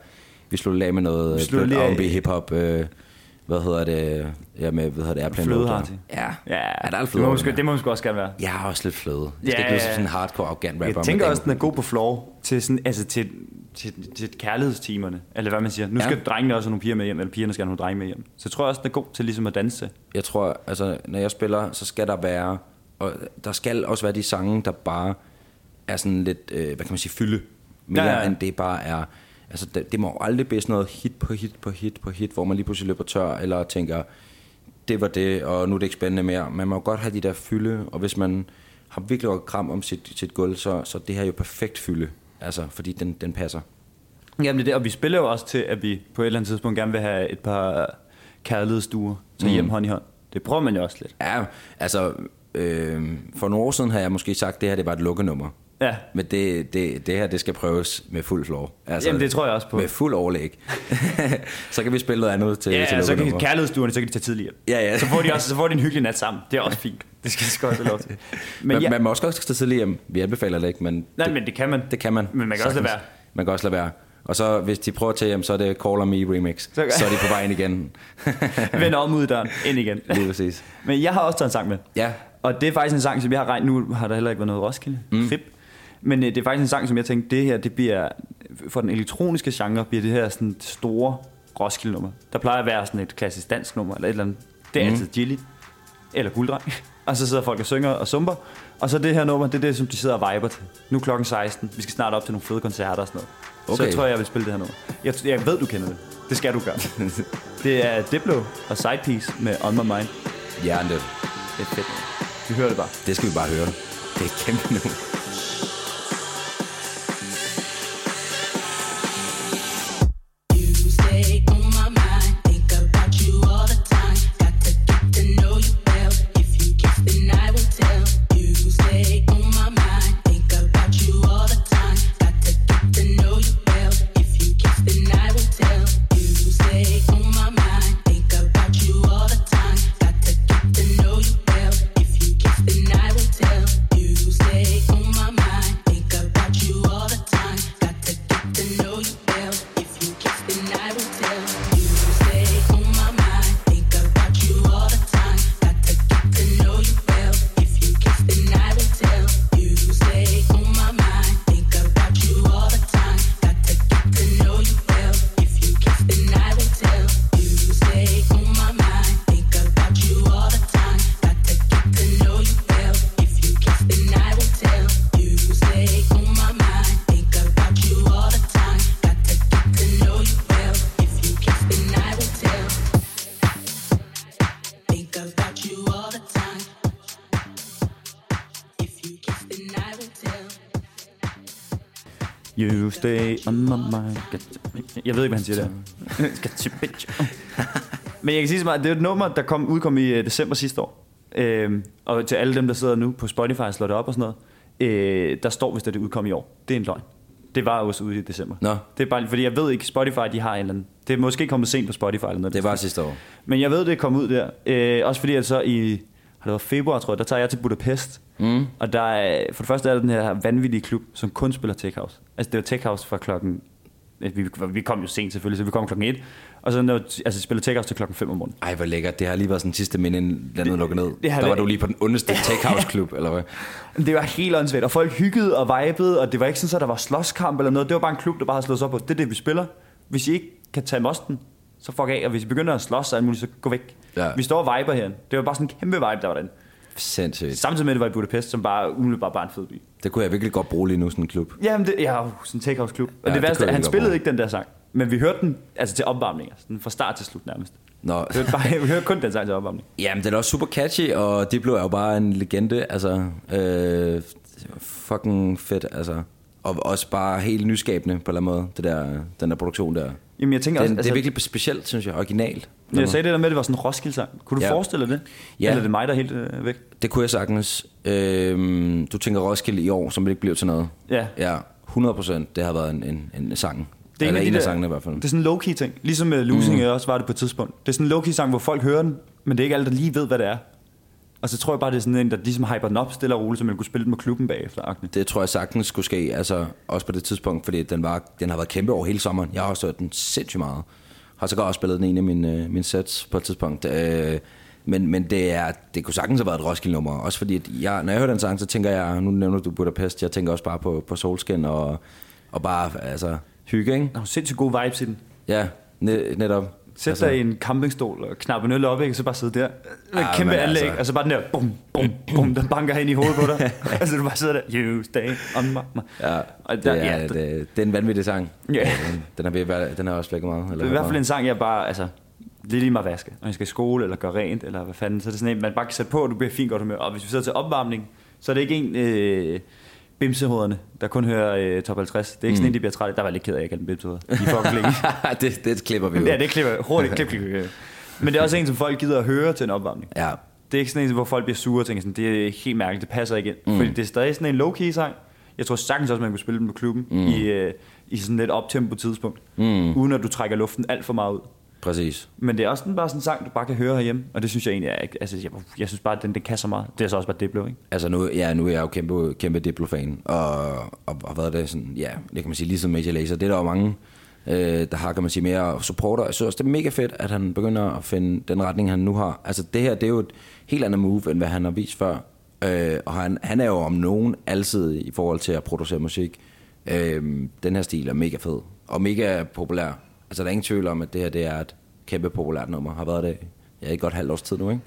vi slutter lige af med noget R&B hiphop, øh, hvad hedder det, ja med, hvad hedder det, Airplane Flødeharty. Ja, Ja, ja der er lidt det, må fløde måske, det må måske også gerne være. Jeg har også lidt fløde. Jeg Ja, skal ikke lyde ja, som ja. sådan en hardcore arrogant rapper. Jeg tænker også, den er god på floor til, sådan, altså til, til, til kærlighedstimerne. Eller hvad man siger. Nu Ja. skal drengene også have nogle piger med hjem, eller pigerne skal have nogle drenge med hjem. Så jeg tror også, den er god til ligesom at danse. Jeg tror, altså, når jeg spiller, så skal der være, og der skal også være de sange, der bare er sådan lidt, øh, hvad kan man sige, fylde. Mere Ja, ja, ja, ja. ja. end det bare er, altså det, det må jo aldrig blive sådan noget hit på hit på hit på hit, hvor man lige pludselig løber tør, eller tænker, det var det, og nu er det ikke spændende mere. Man må jo godt have de der fylde, og hvis man har virkelig godt kram om sit, sit gulv, så, så det her er jo perfekt fylde, altså, fordi den, den passer. Jamen det er det, og vi spiller jo også til, at vi på et eller andet tidspunkt gerne vil have et par kærlighedsstuer til Mm. hjem hånd i hånd. Det prøver man jo også lidt. Ja, altså, øh, for nogle år siden har jeg måske sagt, at det her det var et lukkenummer. Ja. Men det, det, det her, det skal prøves med fuld floor. Altså, Jamen, det tror jeg også på. Med fuld overlæg. så kan vi spille noget andet til, Ja, til ja så kan lukkenummer. kærlighedsstuerne, så kan de tage tidligere. Ja, ja. Så får de også så får de en hyggelig nat sammen. Det er også fint. Det skal de sgu også lov til. Men Men, ja, Man må også godt tage tidligere hjem. Vi anbefaler det ikke, men nej, men det kan man. det kan man. Men man kan også lade være. Man kan også lade være. Og så hvis de prøver til hjem, så er det Call on Me remix. Så, Så- er de på vej ind igen. Vende om ud i døren, ind igen. Lige præcis. Men jeg har også taget en sang med. Ja, Og det er faktisk en sang, som jeg har regnet... Nu har der heller ikke været noget Roskilde. Mm. Rip. Men øh, det er faktisk en sang, som jeg tænkte, det her, det bliver... For den elektroniske genre bliver det her sådan store Roskilde-nummer. Der plejer at være sådan et klassisk dansk nummer, eller et eller andet. Det er mm. altid Gilly. Eller Gulddreng. og så sidder folk og synger og sumper. Og så det her nummer, det er det, som de sidder og viber til. Nu er klokken 16. Vi skal snart op til nogle fede koncerter og sådan noget. Okay. Så jeg tror jeg, jeg vil spille det her nummer. Jeg, jeg ved, du kender det. Det skal du gøre. det er Diplo og Sidepiece med On My Mind. Hjernedødt. Det er fedt. Vi hører det bare. Det skal vi bare høre. Det er kæmpe nu. Jeg ved ikke, hvad han siger der. Men jeg kan sige så meget, det er et nummer, der kom, udkom i øh, december sidste år. Øhm, og til alle dem, der sidder nu på Spotify og slår det op og sådan noget, øh, der står, hvis det udkom i år. Det er en løgn. Det var også ude i december. Nå. Det er bare, fordi jeg ved ikke, Spotify, de har en eller anden... Det er måske kommet sent på Spotify eller noget. Det var sidste år. Men jeg ved, det kom ud der. Øh, også fordi, at så i har det været februar, tror jeg, der tager jeg til Budapest. Mm. Og der er, for det første er der den her vanvittige klub, som kun spiller tech house. Altså det var tech house fra klokken... Vi, vi kom jo sent selvfølgelig, så vi kom klokken 1. Og så når, altså, spiller tech house til klokken 5 om morgenen. Ej, hvor lækkert. Det har lige været sådan sidste minde, inden landet lukker ned. det har der var været- du lige på den ondeste tech house klub, eller hvad? Det var helt åndssvagt, og folk hyggede og vibede, og det var ikke sådan, at der var slåskamp eller noget. Det var bare en klub, der bare havde slået sig op på. Det er det, vi spiller. Hvis I ikke kan tage mosten, så fuck af. Og hvis I begynder at slås og alt muligt, så gå væk. Ja. Vi står og viber her. Det var bare sådan en kæmpe vibe, der var den. Sindssygt. Samtidig med, at det var i Budapest, som bare umiddelbart bare en fed by. Det kunne jeg virkelig godt bruge lige nu, sådan en klub. Jamen, det, ja, uh, sådan en take klub. Og Ja, det det værste, han spillede bruge. ikke den der sang. Men vi hørte den altså til opvarmninger. Sådan fra start til slut nærmest. Nå, Vi hørte, bare, vi hørte kun den sang til opvarmning. jamen den er også super catchy, og Diplo er jo bare en legende, altså, øh, fucking fedt, altså. Og også bare helt nyskabende på en eller anden måde, det der, den der produktion der. Jamen, jeg tænker Den, også, det er virkelig specielt, synes jeg, originalt. Jeg sagde det der med, at det var sådan en Roskilde-sang. Kunne du Ja. forestille dig det? Ja. Eller er det mig, der er helt øh, væk? Det kunne jeg sagtens. Øhm, du tænker Roskilde i år, som ikke blev til noget. Ja. Ja, 100 procent. Det har været en, en, en sang. Det er Eller en af, en de af der, sangene i hvert fald. Det er sådan en low-key ting. Ligesom med Losing mm. også var det på et tidspunkt. Det er sådan en low-key sang, hvor folk hører den, men det er ikke alle, der lige ved, hvad det er. Og så tror jeg bare, det er sådan en, der ligesom hyper den op stille og roligt, så man kunne spille den med klubben bagefter. Det tror jeg sagtens skulle ske, altså også på det tidspunkt, fordi den, var, den har været kæmpe over hele sommeren. Jeg har også hørt den sindssygt meget. Har så også spillet den i en af mine, øh, mine sets på et tidspunkt. Øh, men, men det, er, det kunne sagtens have været et Roskilde-nummer. Også fordi, at jeg, når jeg hører den sang, så tænker jeg, nu nævner du Budapest, jeg tænker også bare på, på solskin og, og bare altså, hygge, ikke? Der er sindssygt gode vibes i den. Ja, ne, netop. Sæt altså, dig i en campingstol og knappe en øl op, ikke? og så bare sidde der. Med et Ah, kæmpe men anlæg, altså- og så bare den der, bum, bum, bum, der banker ind i hovedet på dig. altså du bare sidder der, you stay on my... Ja, Og det, der- er, ja, det, det, det er en vanvittig sang. Ja. Den, den, ved at være- den er også flækket meget. Eller Det er i hvert fald en sang, jeg bare, altså, det er lige mig vaske. Når jeg skal i skole eller gøre rent, eller hvad fanden, så er det sådan en, man bare kan sætte på, og du bliver fint godt humør. Og hvis vi sidder til opvarmning, så er det ikke en øh, bimsehovederne, der kun hører øh, top 50. Det er ikke sådan en, de bliver trætte. Der var jeg lidt ked af, at jeg kaldte dem bimsehoveder. De længe. det, det klipper vi ud. ja, det klipper hurtigt. Klip, klip, klip. Men det er også en, som folk gider at høre til en opvarmning. Ja, Det er ikke sådan en, hvor folk bliver sure og tænker sådan, det er helt mærkeligt, det passer ikke ind. Mm. Fordi det er stadig sådan en low-key sang. Jeg tror sagtens også, man kunne spille den på klubben mm. i, øh, i sådan et optempo tidspunkt. Mm. Uden at du trækker luften alt for meget ud. præcis. Men det er også sådan, bare sådan en sang, du bare kan høre herhjemme. Og det synes jeg egentlig er, altså jeg, jeg synes bare, at den, den kan så meget. Det er så også bare Diplo, ikke? Altså nu, ja, nu er jeg jo kæmpe, kæmpe Diplo-fan, og, og har været det sådan, ja, det kan man sige, ligesom Major Lazer. Det er der jo mange, øh, der har, kan man sige, mere supporter. Jeg synes også, det er mega fedt, at han begynder at finde den retning, han nu har. Altså det her, det er jo et helt andet move, end hvad han har vist før. Øh, og han, han er jo om nogen altid i forhold til at producere musik. Øh, den her stil er mega fed, og mega populær. Altså der er ingen tvivl om, at det her det er et kæmpe populært nummer. Har været det ja, i godt halvt års tid nu, ikke?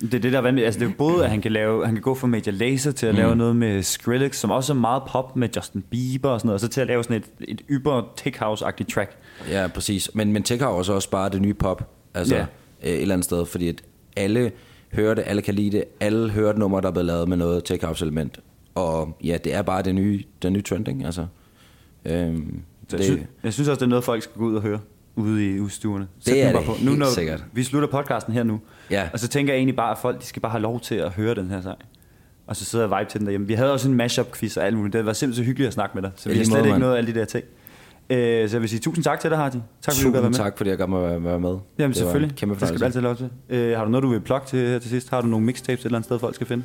Det er det, der er vanvittigt. Altså, det er både, at han kan, lave, han kan gå fra Major Lazer til at mm. lave noget med Skrillex, som også er meget pop med Justin Bieber og sådan noget, og så til at lave sådan et, et yber tech house-agtigt track. Ja, præcis. Men, men tech house er også bare det nye pop. Altså Ja. ja. et eller andet sted, fordi at alle hører det, alle kan lide det, alle hører et nummer, der er blevet lavet med noget tech house element. Og ja, det er bare det nye, den nye trending, altså. Øhm, Så det, jeg, synes, jeg synes også, det er noget, folk skal gå ud og høre ude i udstuerne. Det er bare det, på. Nu, når sikkert. Vi slutter podcasten her nu, Ja. og så tænker jeg egentlig bare, at folk de skal bare have lov til at høre den her sang. Og så sidder jeg og vibe til den derhjemme. Vi havde også en mashup-quiz og alt muligt. Det var simpelthen hyggeligt at snakke med dig. Så vi har slet måde, ikke noget af alle de der ting. Øh, så jeg vil sige tusind tak til dig, Hardy. Tak fordi du Tusind med. tak, fordi jeg godt må være være med. Jamen Det selvfølgelig. Kæmpe det skal du altid lov til. Øh, har du noget, du vil plukke til her til sidst? Har du nogle mixtapes et eller andet sted, folk skal finde?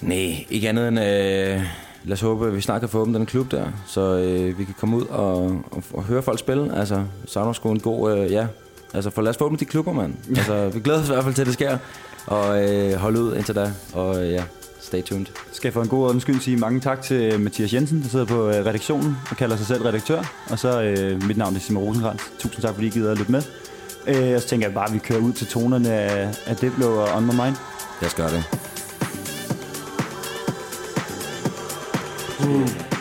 Nej, ikke andet end... Øh, lad os håbe, at vi snart kan få åbnet den klub der, så øh, vi kan komme ud og, og, og høre folk spille. Altså, Savner en god... Øh, ja, altså, for lad os få åbnet de klubber, mand. Altså, vi glæder os i hvert fald til, at det sker. Og øh, hold ud indtil da. Og øh, ja, stay tuned. Skal jeg for en god ordens skyld sige mange tak til Mathias Jensen, der sidder på øh, redaktionen og kalder sig selv redaktør. Og så øh, mit navn er Simon Rosenkrantz. Tusind tak, fordi I gider at lytte med. Øh, og så tænker jeg bare, at vi kører ud til tonerne af, af Diplo og On My Mind. Lad os gøre det. 음.